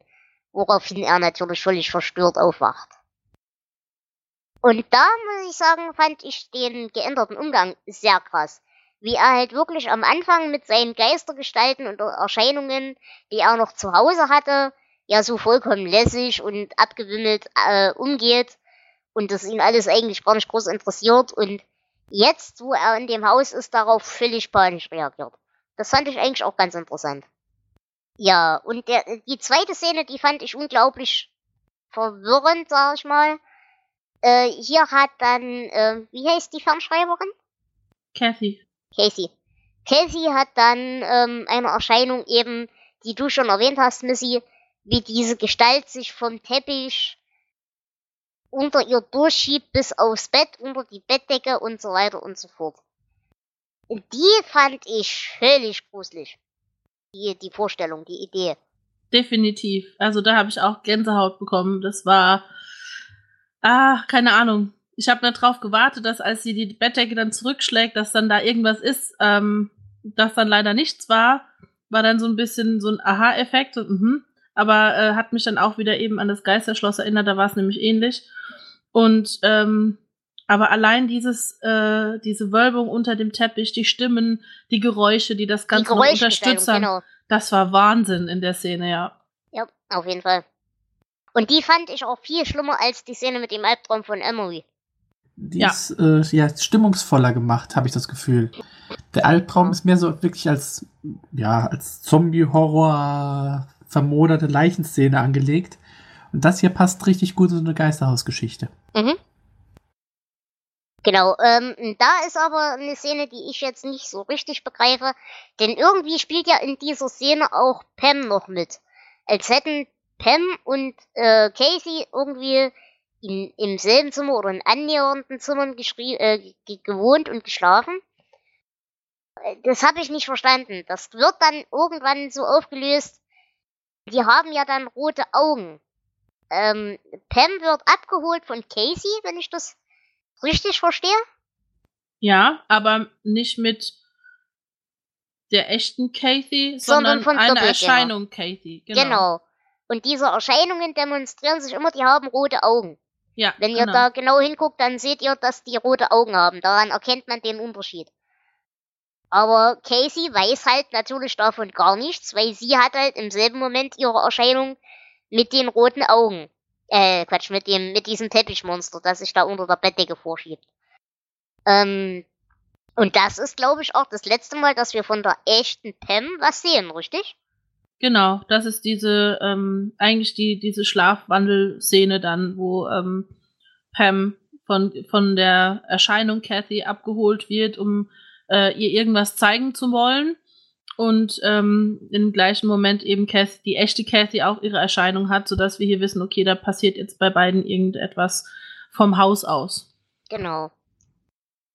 woraufhin er natürlich völlig verstört aufwacht. Und da muss ich sagen, fand ich den geänderten Umgang sehr krass. Wie er halt wirklich am Anfang mit seinen Geistergestalten und Erscheinungen, die er noch zu Hause hatte, ja so vollkommen lässig und abgewimmelt äh, umgeht und das ihn alles eigentlich gar nicht groß interessiert und jetzt, wo er in dem Haus ist, darauf völlig panisch reagiert. Das fand ich eigentlich auch ganz interessant. Ja, und der, die zweite Szene, die fand ich unglaublich verwirrend, sag ich mal. Äh, hier hat dann, äh, wie heißt die Fernschreiberin? Kathy. Casey. Casey hat dann ähm, eine Erscheinung eben, die du schon erwähnt hast, Missy, wie diese Gestalt sich vom Teppich unter ihr durchschiebt bis aufs Bett, unter die Bettdecke und so weiter und so fort. Und die fand ich völlig gruselig. Die, die Vorstellung, die Idee. Definitiv. Also da habe ich auch Gänsehaut bekommen. Das war, ah, keine Ahnung. Ich habe nur drauf gewartet, dass als sie die Bettdecke dann zurückschlägt, dass dann da irgendwas ist, ähm, das dann leider nichts war. War dann so ein bisschen so ein Aha-Effekt. Mhm. Aber äh, hat mich dann auch wieder eben an das Geisterschloss erinnert, da war es nämlich ähnlich. Und ähm, aber allein dieses, äh, diese Wölbung unter dem Teppich, die Stimmen, die Geräusche, die das Ganze noch unterstützen, genau. das war Wahnsinn in der Szene, ja. Ja, auf jeden Fall. Und die fand ich auch viel schlimmer als die Szene mit dem Albtraum von Emery. Die Ja. ist äh, ja stimmungsvoller gemacht, habe ich das Gefühl. Der Albtraum ist mehr so wirklich als ja als Zombie-Horror vermoderte Leichenszene angelegt. Und das hier passt richtig gut in so eine Geisterhausgeschichte. Mhm. Genau, ähm, da ist aber eine Szene, die ich jetzt nicht so richtig begreife, denn irgendwie spielt ja in dieser Szene auch Pam noch mit. Als hätten Pam und äh, Casey irgendwie in, im selben Zimmer oder in annähernden Zimmern äh, ge- gewohnt und geschlafen. Äh, Das habe ich nicht verstanden. Das wird dann irgendwann so aufgelöst. Die haben ja dann rote Augen. Ähm, Pam wird abgeholt von Casey, wenn ich das richtig verstehe. Ja, aber nicht mit der echten Kathy, Sondern sondern, von eine Doppelgänger. Erscheinung Kathy. Genau. Genau. Und diese Erscheinungen demonstrieren sich immer, die haben rote Augen. Ja, Wenn genau. ihr da genau hinguckt, dann seht ihr, dass die rote Augen haben. Daran erkennt man den Unterschied. Aber Casey weiß halt natürlich davon gar nichts, weil sie hat halt im selben Moment ihre Erscheinung mit den roten Augen. Äh, Quatsch, mit dem, mit diesem Teppichmonster, das sich da unter der Bettdecke vorschiebt. Ähm, und das ist, glaube ich, auch das letzte Mal, dass wir von der echten Pam was sehen, richtig? Genau, das ist diese, ähm, eigentlich die, diese Schlafwandelszene dann, wo ähm, Pam von, von der Erscheinung Kathy abgeholt wird, um äh, ihr irgendwas zeigen zu wollen. Und ähm, im gleichen Moment eben Kathy, die echte Kathy auch ihre Erscheinung hat, sodass wir hier wissen, okay, da passiert jetzt bei beiden irgendetwas vom Haus aus. Genau.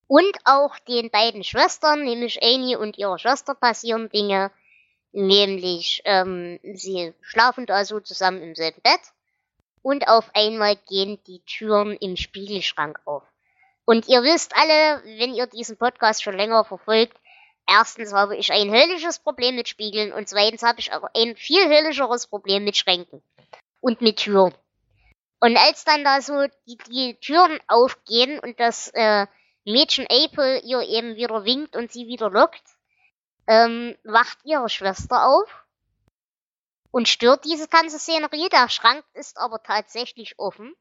Und auch den beiden Schwestern, nämlich Annie und ihrer Schwester, passieren Dinge. Nämlich, ähm, sie schlafen da so zusammen im selben Bett. Und auf einmal gehen die Türen im Spiegelschrank auf. Und ihr wisst alle, wenn ihr diesen Podcast schon länger verfolgt, erstens habe ich ein höllisches Problem mit Spiegeln und zweitens habe ich auch ein viel höllischeres Problem mit Schränken. Und mit Türen. Und als dann da so die, die Türen aufgehen und das äh, Mädchen April ihr eben wieder winkt und sie wieder lockt, ähm, wacht ihre Schwester auf und stört diese ganze Szenerie. Der Schrank ist aber tatsächlich offen.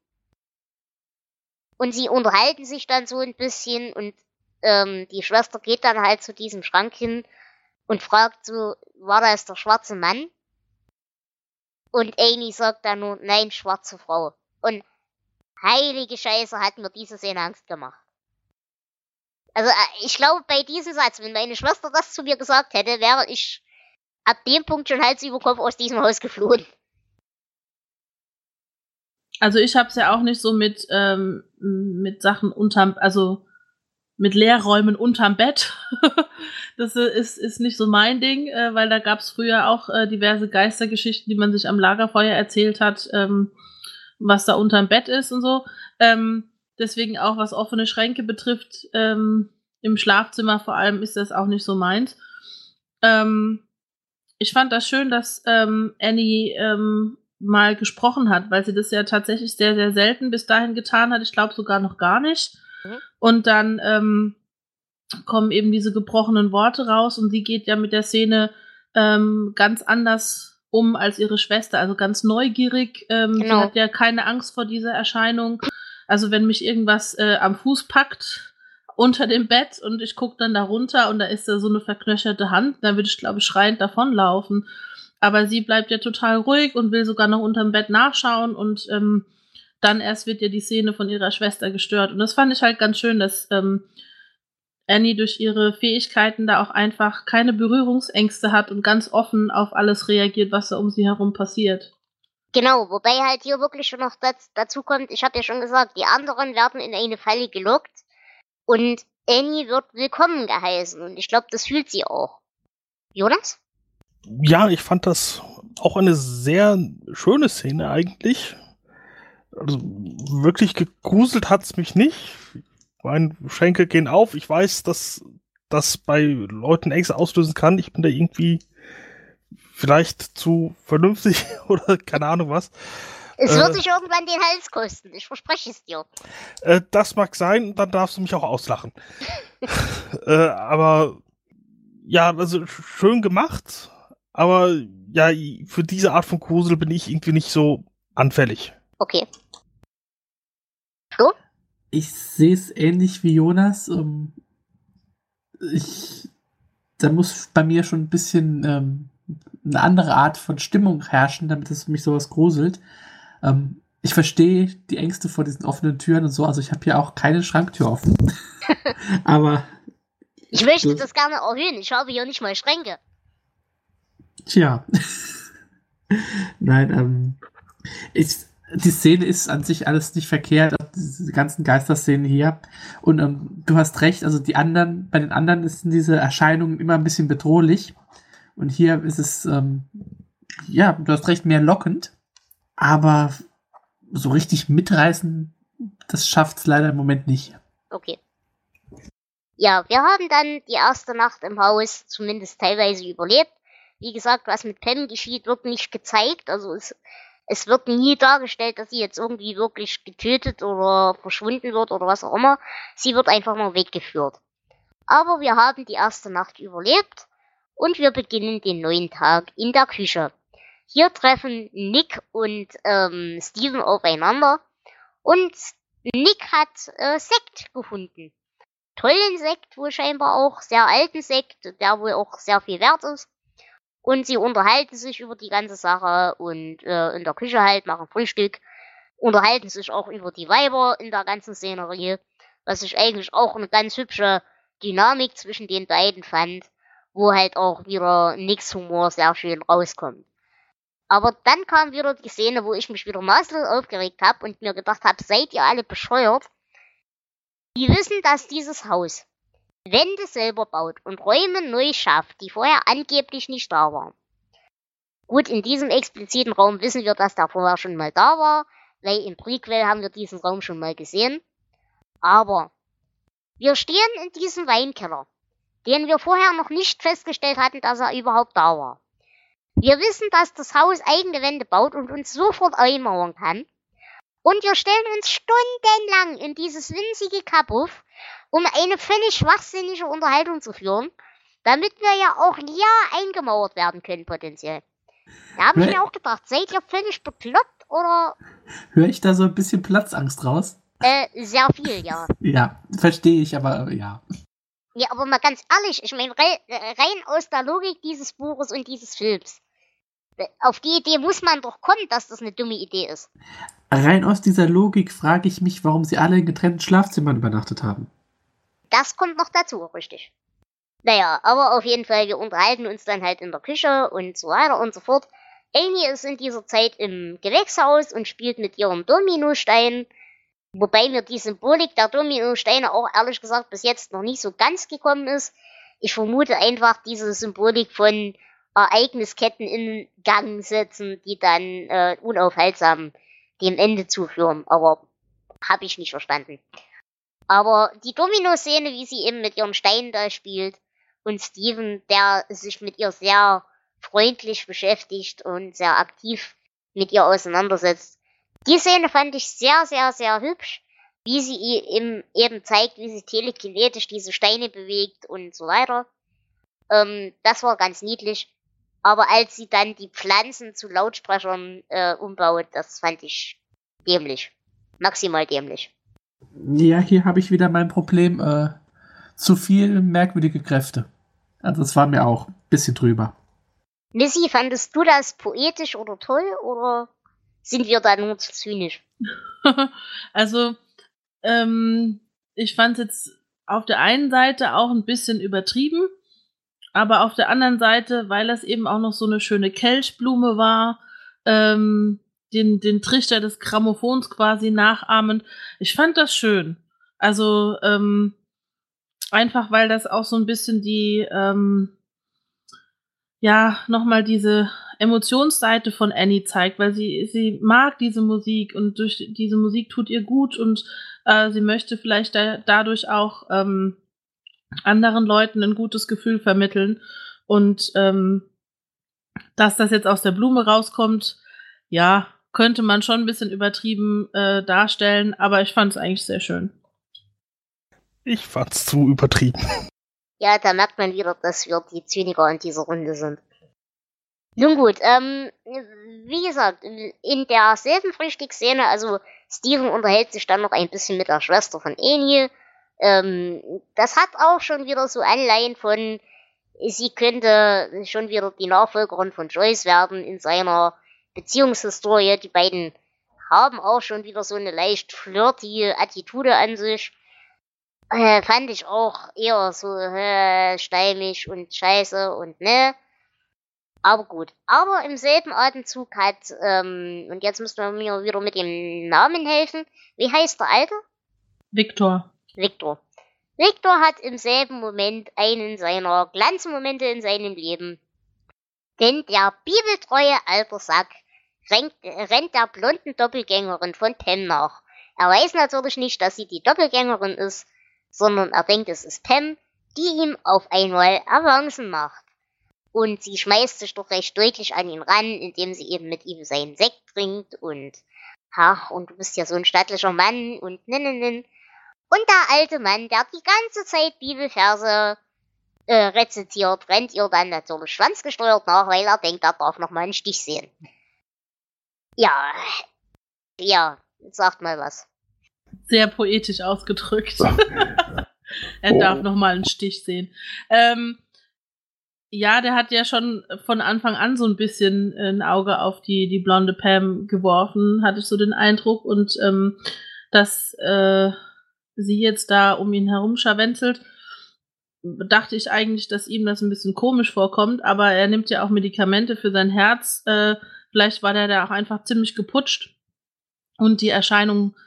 Und sie unterhalten sich dann so ein bisschen und ähm, die Schwester geht dann halt zu diesem Schrank hin und fragt so, war das der schwarze Mann? Und Amy sagt dann nur, nein, schwarze Frau. Und heilige Scheiße hat mir diese Szene Angst gemacht. Also äh, ich glaube, bei diesem Satz, wenn meine Schwester das zu mir gesagt hätte, wäre ich ab dem Punkt schon Hals über Kopf aus diesem Haus geflohen. Also ich habe es ja auch nicht so mit, ähm, mit Sachen unterm, also mit Leerräumen unterm Bett. das ist, ist nicht so mein Ding, äh, weil da gab es früher auch äh, diverse Geistergeschichten, die man sich am Lagerfeuer erzählt hat, ähm, was da unterm Bett ist und so. Ähm, deswegen auch, was offene Schränke betrifft, ähm, im Schlafzimmer vor allem ist das auch nicht so meins. Ähm, ich fand das schön, dass ähm, Annie ähm, mal gesprochen hat, weil sie das ja tatsächlich sehr, sehr selten bis dahin getan hat. Ich glaube sogar noch gar nicht. Mhm. Und dann ähm, kommen eben diese gebrochenen Worte raus und sie geht ja mit der Szene ähm, ganz anders um als ihre Schwester, also ganz neugierig. Ähm, Genau. Sie hat ja keine Angst vor dieser Erscheinung. Also wenn mich irgendwas äh, am Fuß packt unter dem Bett und ich gucke dann da runter und da ist da so eine verknöcherte Hand, dann würde ich, glaube ich, schreiend davonlaufen. Aber sie bleibt ja total ruhig und will sogar noch unterm Bett nachschauen und ähm, dann erst wird ja die Szene von ihrer Schwester gestört. Und das fand ich halt ganz schön, dass ähm, Annie durch ihre Fähigkeiten da auch einfach keine Berührungsängste hat und ganz offen auf alles reagiert, was da um sie herum passiert. Genau, wobei halt hier wirklich schon noch das, dazu kommt, ich habe ja schon gesagt, die anderen werden in eine Falle gelockt und Annie wird willkommen geheißen und ich glaube, das fühlt sie auch. Jonas? Ja, ich fand das auch eine sehr schöne Szene eigentlich. Also wirklich gegruselt hat's mich nicht. Meine Schenkel gehen auf. Ich weiß, dass das bei Leuten Ängste auslösen kann. Ich bin da irgendwie vielleicht zu vernünftig oder keine Ahnung was. Es wird Äh. dich irgendwann den Hals kosten, ich verspreche es dir. Äh, das mag sein, dann darfst du mich auch auslachen. äh, aber ja, also schön gemacht, aber ja, für diese Art von Grusel bin ich irgendwie nicht so anfällig. Okay. Flo? Ich sehe es ähnlich wie Jonas. Ähm, ich, da muss bei mir schon ein bisschen ähm, eine andere Art von Stimmung herrschen, damit es mich sowas gruselt. Ähm, ich verstehe die Ängste vor diesen offenen Türen und so. Also ich habe hier auch keine Schranktür offen. Aber Ich möchte Das- das gerne erhöhen, ich habe hier nicht mal Schränke. Tja. Nein, ähm, ich, die Szene ist an sich alles nicht verkehrt, diese ganzen Geisterszenen hier. Und ähm, du hast recht, also die anderen, bei den anderen sind diese Erscheinungen immer ein bisschen bedrohlich. Und hier ist es, ähm, ja, du hast recht, mehr lockend. Aber so richtig mitreißen, das schafft es leider im Moment nicht. Okay. Ja, wir haben dann die erste Nacht im Haus zumindest teilweise überlebt. Wie gesagt, was mit Pam geschieht, wird nicht gezeigt. Also es, es wird nie dargestellt, dass sie jetzt irgendwie wirklich getötet oder verschwunden wird oder was auch immer. Sie wird einfach nur weggeführt. Aber wir haben die erste Nacht überlebt und wir beginnen den neuen Tag in der Küche. Hier treffen Nick und ähm, Steven aufeinander und Nick hat äh, Sekt gefunden. Tollen Sekt, wohl scheinbar auch, sehr alten Sekt, der wohl auch sehr viel wert ist. Und sie unterhalten sich über die ganze Sache und äh, in der Küche halt, machen Frühstück, unterhalten sich auch über die Weiber in der ganzen Szenerie, was ich eigentlich auch eine ganz hübsche Dynamik zwischen den beiden fand, wo halt auch wieder Nicks Humor sehr schön rauskommt. Aber dann kam wieder die Szene, wo ich mich wieder maßlos aufgeregt habe und mir gedacht habe, seid ihr alle bescheuert? Die wissen, dass dieses Haus Wände selber baut und Räume neu schafft, die vorher angeblich nicht da waren. Gut, in diesem expliziten Raum wissen wir, dass der vorher schon mal da war, weil im Prequel haben wir diesen Raum schon mal gesehen. Aber wir stehen in diesem Weinkeller, den wir vorher noch nicht festgestellt hatten, dass er überhaupt da war. Wir wissen, dass das Haus eigene Wände baut und uns sofort einmauern kann. Und wir stellen uns stundenlang in dieses winzige Kabuff, um eine völlig schwachsinnige Unterhaltung zu führen, damit wir ja auch ja eingemauert werden können, potenziell. Da habe ich mir auch gedacht, seid ihr völlig bekloppt oder Höre ich da so ein bisschen Platzangst raus? äh, sehr viel, ja. Ja, verstehe ich, aber ja. Ja, aber mal ganz ehrlich, ich meine, rei äh, rein aus der Logik dieses Buches und dieses Films. Auf die Idee muss man doch kommen, dass das eine dumme Idee ist. Rein aus dieser Logik frage ich mich, warum sie alle in getrennten Schlafzimmern übernachtet haben. Das kommt noch dazu, richtig. Naja, aber auf jeden Fall, wir unterhalten uns dann halt in der Küche und so weiter und so fort. Amy ist in dieser Zeit im Gewächshaus und spielt mit ihrem Dominostein. Wobei mir die Symbolik der Dominosteine auch ehrlich gesagt bis jetzt noch nicht so ganz gekommen ist. Ich vermute einfach diese Symbolik von Ereignisketten in Gang setzen, die dann äh, unaufhaltsam dem Ende zuführen. Aber habe ich nicht verstanden. Aber die Domino-Szene, wie sie eben mit ihrem Stein da spielt und Steven, der sich mit ihr sehr freundlich beschäftigt und sehr aktiv mit ihr auseinandersetzt. Die Szene fand ich sehr, sehr, sehr hübsch, wie sie ihm eben zeigt, wie sie telekinetisch diese Steine bewegt und so weiter. Ähm, das war ganz niedlich. Aber als sie dann die Pflanzen zu Lautsprechern äh, umbaut, das fand ich dämlich. Maximal dämlich. Ja, hier habe ich wieder mein Problem. Äh, zu viel merkwürdige Kräfte. Also das war mir auch ein bisschen drüber. Missy, fandest du das poetisch oder toll oder sind wir da nur zu zynisch? also, ähm, ich fand jetzt auf der einen Seite auch ein bisschen übertrieben, aber auf der anderen Seite, weil das eben auch noch so eine schöne Kelchblume war, ähm, den, den Trichter des Grammophons quasi nachahmend. Ich fand das schön. Also ähm, einfach, weil das auch so ein bisschen die, ähm, ja, nochmal diese Emotionsseite von Annie zeigt, weil sie, sie mag diese Musik und durch diese Musik tut ihr gut und äh, sie möchte vielleicht da, dadurch auch ähm, anderen Leuten ein gutes Gefühl vermitteln. Und ähm, dass das jetzt aus der Blume rauskommt, ja, könnte man schon ein bisschen übertrieben äh, darstellen, aber ich fand es eigentlich sehr schön. Ich fand's zu übertrieben. Ja, da merkt man wieder, dass wir die Zyniker in dieser Runde sind. Nun gut, ähm, wie gesagt, in derselben Frühstücksszene, also Steven unterhält sich dann noch ein bisschen mit der Schwester von Eni. Ähm, das hat auch schon wieder so Anleihen von, sie könnte schon wieder die Nachfolgerin von Joyce werden in seiner Beziehungshistorie. Die beiden haben auch schon wieder so eine leicht flirty Attitude an sich. Äh, fand ich auch eher so äh, steimig und scheiße und ne. Aber gut. Aber im selben Atemzug hat, ähm, und jetzt müssen wir mir wieder mit dem Namen helfen. Wie heißt der Alte? Victor. Victor. Victor hat im selben Moment einen seiner Glanzmomente in seinem Leben. Denn der bibeltreue alter Sack rennt, rennt der blonden Doppelgängerin von Pam nach. Er weiß natürlich nicht, dass sie die Doppelgängerin ist, sondern er denkt, es ist Pam, die ihm auf einmal Avancen macht. Und sie schmeißt sich doch recht deutlich an ihn ran, indem sie eben mit ihm seinen Sekt trinkt und, ach, und du bist ja so ein stattlicher Mann und ninnen. Und der alte Mann, der die ganze Zeit Bibelverse äh, rezitiert, rennt ihr dann natürlich schwanzgesteuert nach, weil er denkt, er darf noch mal einen Stich sehen. Ja, ja, sagt mal was. Sehr poetisch ausgedrückt. er darf noch mal einen Stich sehen. Ähm, ja, der hat ja schon von Anfang an so ein bisschen ein Auge auf die, die blonde Pam geworfen, hatte ich so den Eindruck. Und ähm, dass äh, sie jetzt da um ihn herum scharwenzelt, dachte ich eigentlich, dass ihm das ein bisschen komisch vorkommt. Aber er nimmt ja auch Medikamente für sein Herz. Äh, vielleicht war der da auch einfach ziemlich geputscht. Und die Erscheinung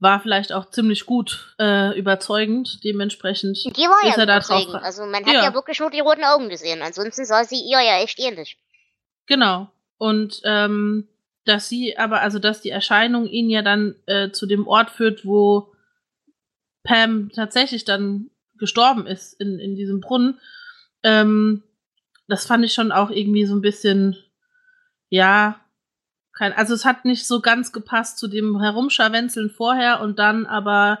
war vielleicht auch ziemlich gut äh, überzeugend. Dementsprechend Die war ist ja er da drauf. Also man hat Ja. ja. wirklich nur die roten Augen gesehen. Ansonsten sah sie ihr ja echt ähnlich. Genau. Und ähm, dass sie aber, also dass die Erscheinung ihn ja dann äh, zu dem Ort führt, wo Pam tatsächlich dann gestorben ist in, in diesem Brunnen, ähm, das fand ich schon auch irgendwie so ein bisschen, ja, kein, also es hat nicht so ganz gepasst zu dem Herumscharwenzeln vorher und dann aber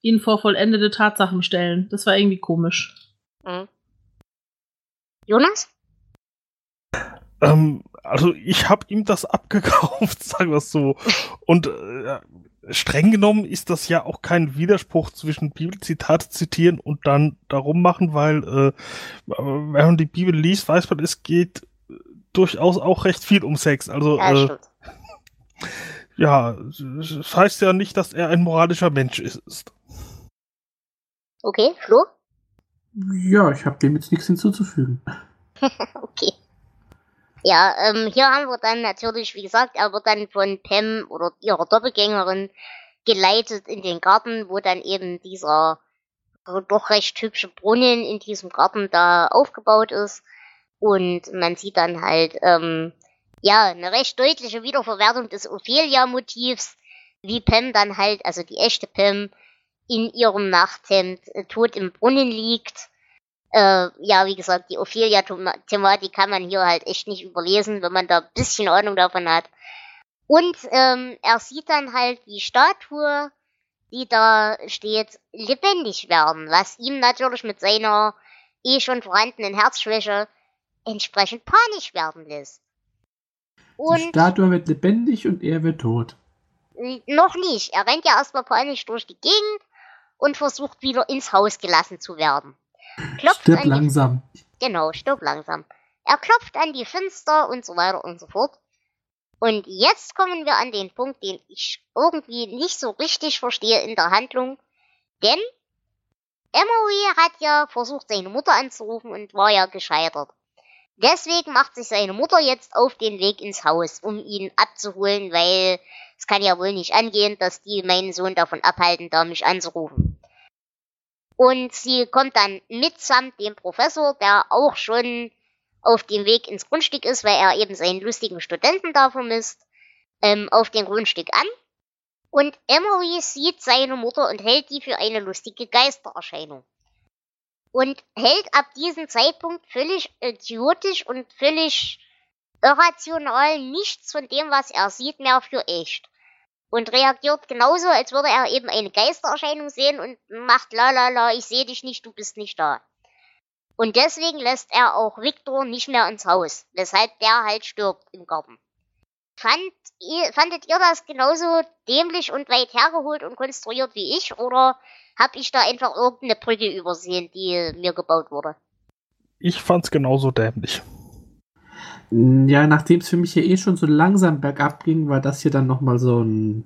ihn vor vollendete Tatsachen stellen. Das war irgendwie komisch. Mhm. Jonas? Ähm, also ich habe ihm das abgekauft, sagen wir es so. Und äh, streng genommen ist das ja auch kein Widerspruch zwischen Bibelzitate zitieren und dann darum machen, weil äh, wenn man die Bibel liest, weiß man, es geht durchaus auch recht viel um Sex. Also Ja, äh, ja, das heißt ja nicht, dass er ein moralischer Mensch ist. Okay, Flo? Ja, ich habe dem jetzt nichts hinzuzufügen. Okay. Ja, ähm, hier haben wir dann natürlich, wie gesagt, er wird dann von Pam oder ihrer Doppelgängerin geleitet in den Garten, wo dann eben dieser doch recht hübsche Brunnen in diesem Garten da aufgebaut ist. Und man sieht dann halt, ähm, ja, eine recht deutliche Wiederverwertung des Ophelia-Motivs, wie Pam dann halt, also die echte Pam, in ihrem Nachthemd äh, tot im Brunnen liegt. Äh, ja, wie gesagt, die Ophelia-Thematik kann man hier halt echt nicht überlesen, wenn man da ein bisschen Ahnung davon hat. Und ähm, er sieht dann halt die Statue, die da steht, lebendig werden, was ihm natürlich mit seiner eh schon vorhandenen Herzschwäche entsprechend panisch werden lässt. Die Und Statue wird lebendig und er wird tot. noch nicht. Er rennt ja erstmal panisch durch die Gegend und versucht wieder ins Haus gelassen zu werden. Klopft Stirb an die langsam. Genau, stirb langsam. Er klopft an die Fenster und so weiter und so fort. Und jetzt kommen wir an den Punkt, den ich irgendwie nicht so richtig verstehe in der Handlung. Denn Emery hat ja versucht, seine Mutter anzurufen und war ja gescheitert. Deswegen macht sich seine Mutter jetzt auf den Weg ins Haus, um ihn abzuholen, weil es kann ja wohl nicht angehen, dass die meinen Sohn davon abhalten, da mich anzurufen. Und sie kommt dann mitsamt dem Professor, der auch schon auf dem Weg ins Grundstück ist, weil er eben seinen lustigen Studenten da vermisst, ähm, auf dem Grundstück an. Und Emery sieht seine Mutter und hält die für eine lustige Geistererscheinung. Und hält ab diesem Zeitpunkt völlig idiotisch und völlig irrational nichts von dem, was er sieht, mehr für echt. Und reagiert genauso, als würde er eben eine Geistererscheinung sehen und macht la la la, ich sehe dich nicht, du bist nicht da. Und deswegen lässt er auch Victor nicht mehr ins Haus, weshalb der halt stirbt im Garten. Fand ihr, fandet ihr das genauso dämlich und weit hergeholt und konstruiert wie ich? Oder habe ich da einfach irgendeine Brücke übersehen, die mir gebaut wurde? Ich fand's genauso dämlich. Ja, nachdem es für mich hier eh schon so langsam bergab ging, war das hier dann nochmal so ein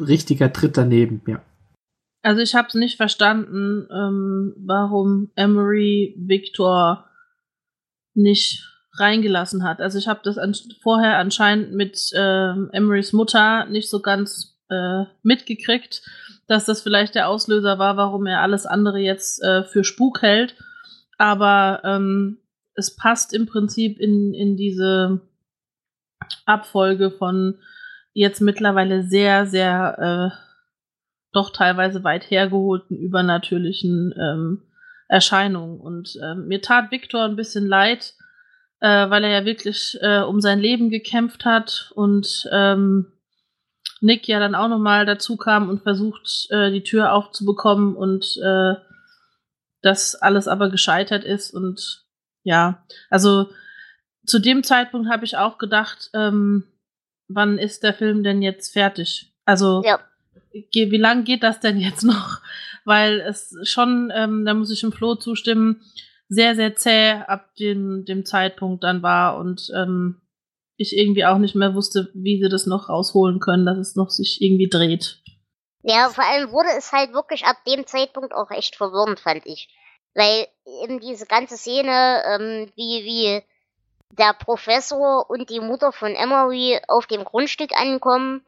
richtiger Tritt daneben, ja. Also ich habe es nicht verstanden, ähm, warum Emery Victor nicht reingelassen hat. Also ich habe das an vorher anscheinend mit äh, Emerys Mutter nicht so ganz äh, mitgekriegt, dass das vielleicht der Auslöser war, warum er alles andere jetzt äh, für Spuk hält. Aber ähm, es passt im Prinzip in, in diese Abfolge von jetzt mittlerweile sehr, sehr äh, doch teilweise weit hergeholten übernatürlichen ähm, Erscheinungen. Und ähm, mir tat Victor ein bisschen leid, äh, weil er ja wirklich äh, um sein Leben gekämpft hat und ähm, Nick ja dann auch nochmal dazu kam und versucht, äh, die Tür aufzubekommen und äh, das alles aber gescheitert ist. Und ja, also zu dem Zeitpunkt habe ich auch gedacht, ähm, wann ist der Film denn jetzt fertig? Also ja wie lang geht das denn jetzt noch? Weil es schon, ähm, da muss ich dem Flo zustimmen, sehr, sehr zäh ab dem, dem Zeitpunkt dann war und ähm, ich irgendwie auch nicht mehr wusste, wie sie das noch rausholen können, dass es noch sich irgendwie dreht. Ja, vor allem wurde es halt wirklich ab dem Zeitpunkt auch echt verwirrend, fand ich. Weil eben diese ganze Szene, ähm, wie, wie der Professor und die Mutter von Emery auf dem Grundstück ankommen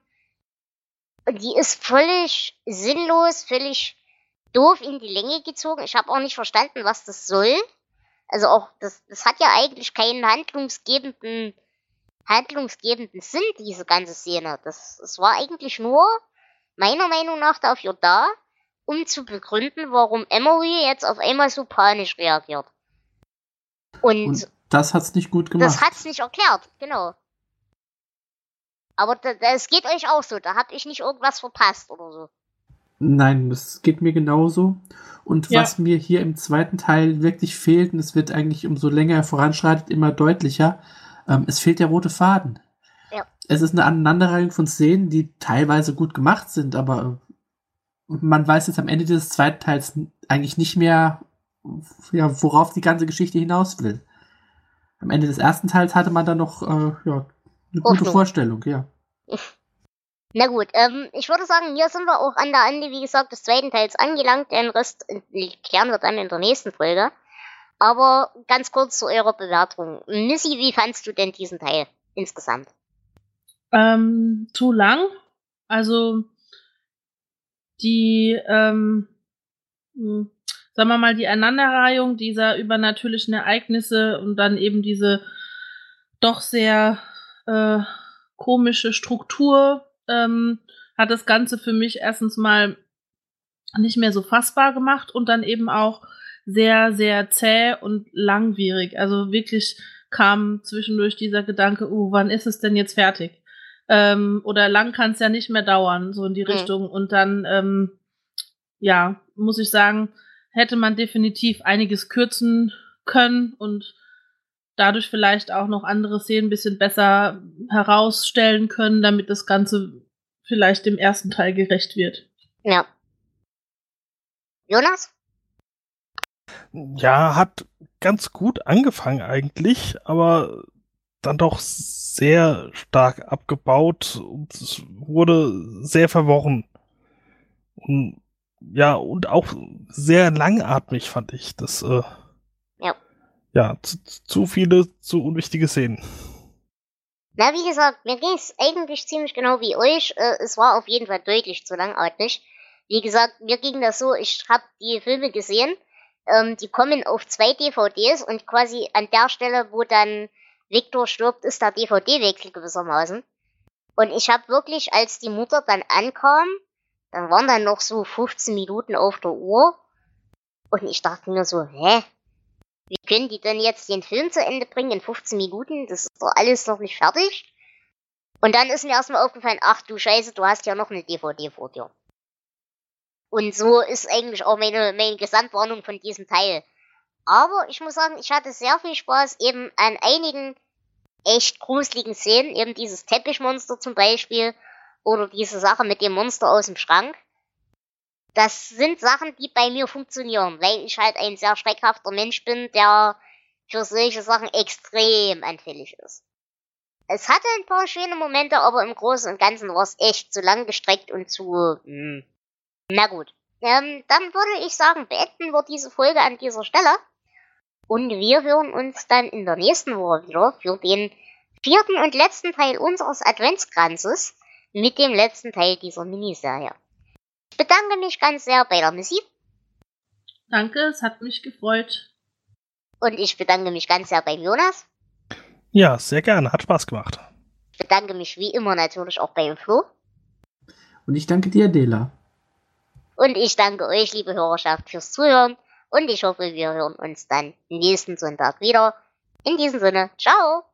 die ist völlig sinnlos, völlig doof in die Länge gezogen. Ich habe auch nicht verstanden, was das soll. Also auch, das, das hat ja eigentlich keinen handlungsgebenden, handlungsgebenden Sinn, diese ganze Szene. Das, das war eigentlich nur, meiner Meinung nach, dafür da, um zu begründen, warum Emery jetzt auf einmal so panisch reagiert. Und, Und das hat's nicht gut gemacht. Das hat's nicht erklärt, genau. Aber es geht euch auch so, da habt ich nicht irgendwas verpasst oder so. Nein, das geht mir genauso. Und ja. was mir hier im zweiten Teil wirklich fehlt, und es wird eigentlich umso länger er voranschreitet immer deutlicher, ähm, es fehlt der rote Faden. Ja. Es ist eine Aneinanderreihung von Szenen, die teilweise gut gemacht sind, aber man weiß jetzt am Ende dieses zweiten Teils eigentlich nicht mehr, ja, worauf die ganze Geschichte hinaus will. Am Ende des ersten Teils hatte man dann noch äh, ja, eine gute Vorstellung, ja. Na gut, ähm, ich würde sagen, hier sind wir auch an der Ende, wie gesagt, des zweiten Teils angelangt. Den Rest klären wir dann in der nächsten Folge. Aber ganz kurz zu eurer Bewertung. Missy, wie fandst du denn diesen Teil insgesamt? Ähm, zu lang. Also die, ähm, hm, sagen wir mal, die Aneinanderreihung dieser übernatürlichen Ereignisse und dann eben diese doch sehr äh, komische Struktur ähm, hat das Ganze für mich erstens mal nicht mehr so fassbar gemacht und dann eben auch sehr, sehr zäh und langwierig. Also wirklich kam zwischendurch dieser Gedanke, uh, wann ist es denn jetzt fertig? Ähm, oder lang kann es ja nicht mehr dauern, so in die mhm. Richtung. Und dann, ähm, ja, muss ich sagen, hätte man definitiv einiges kürzen können und dadurch vielleicht auch noch andere Szenen ein bisschen besser herausstellen können, damit das Ganze vielleicht dem ersten Teil gerecht wird. Ja. Jonas? Ja, hat ganz gut angefangen eigentlich, aber dann doch sehr stark abgebaut und es wurde sehr verworren. Und ja, und auch sehr langatmig fand ich. Das, äh. Ja, zu, zu viele, zu unwichtige Szenen. Na, wie gesagt, mir ging es eigentlich ziemlich genau wie euch. Äh, es war auf jeden Fall deutlich zu langatmig. Wie gesagt, mir ging das so, ich habe die Filme gesehen, ähm, die kommen auf zwei DVDs und quasi an der Stelle, wo dann Victor stirbt, ist der DVD-Wechsel gewissermaßen. Und ich habe wirklich, als die Mutter dann ankam, dann waren dann noch so 15 Minuten auf der Uhr. Und ich dachte mir so, hä? Wie können die denn jetzt den Film zu Ende bringen in 15 Minuten? Das ist doch alles noch nicht fertig. Und dann ist mir erstmal aufgefallen, ach du Scheiße, du hast ja noch eine DVD vor dir. Und so ist eigentlich auch meine, meine Gesamtwarnung von diesem Teil. Aber ich muss sagen, ich hatte sehr viel Spaß eben an einigen echt gruseligen Szenen, eben dieses Teppichmonster zum Beispiel oder diese Sache mit dem Monster aus dem Schrank. Das sind Sachen, die bei mir funktionieren, weil ich halt ein sehr schreckhafter Mensch bin, der für solche Sachen extrem anfällig ist. Es hatte ein paar schöne Momente, aber im Großen und Ganzen war es echt zu lang gestreckt und zu... Mh. Hm, na gut. Ähm, dann würde ich sagen, beenden wir diese Folge an dieser Stelle. Und wir hören uns dann in der nächsten Woche wieder für den vierten und letzten Teil unseres Adventskranzes mit dem letzten Teil dieser Miniserie. Ich bedanke mich ganz sehr bei der Musik. Danke, es hat mich gefreut. Und ich bedanke mich ganz sehr beim Jonas. Ja, sehr gerne, hat Spaß gemacht. Ich bedanke mich wie immer natürlich auch beim Flo. Und ich danke dir, Dela. Und ich danke euch, liebe Hörerschaft, fürs Zuhören. Und ich hoffe, wir hören uns dann nächsten Sonntag wieder. In diesem Sinne, ciao!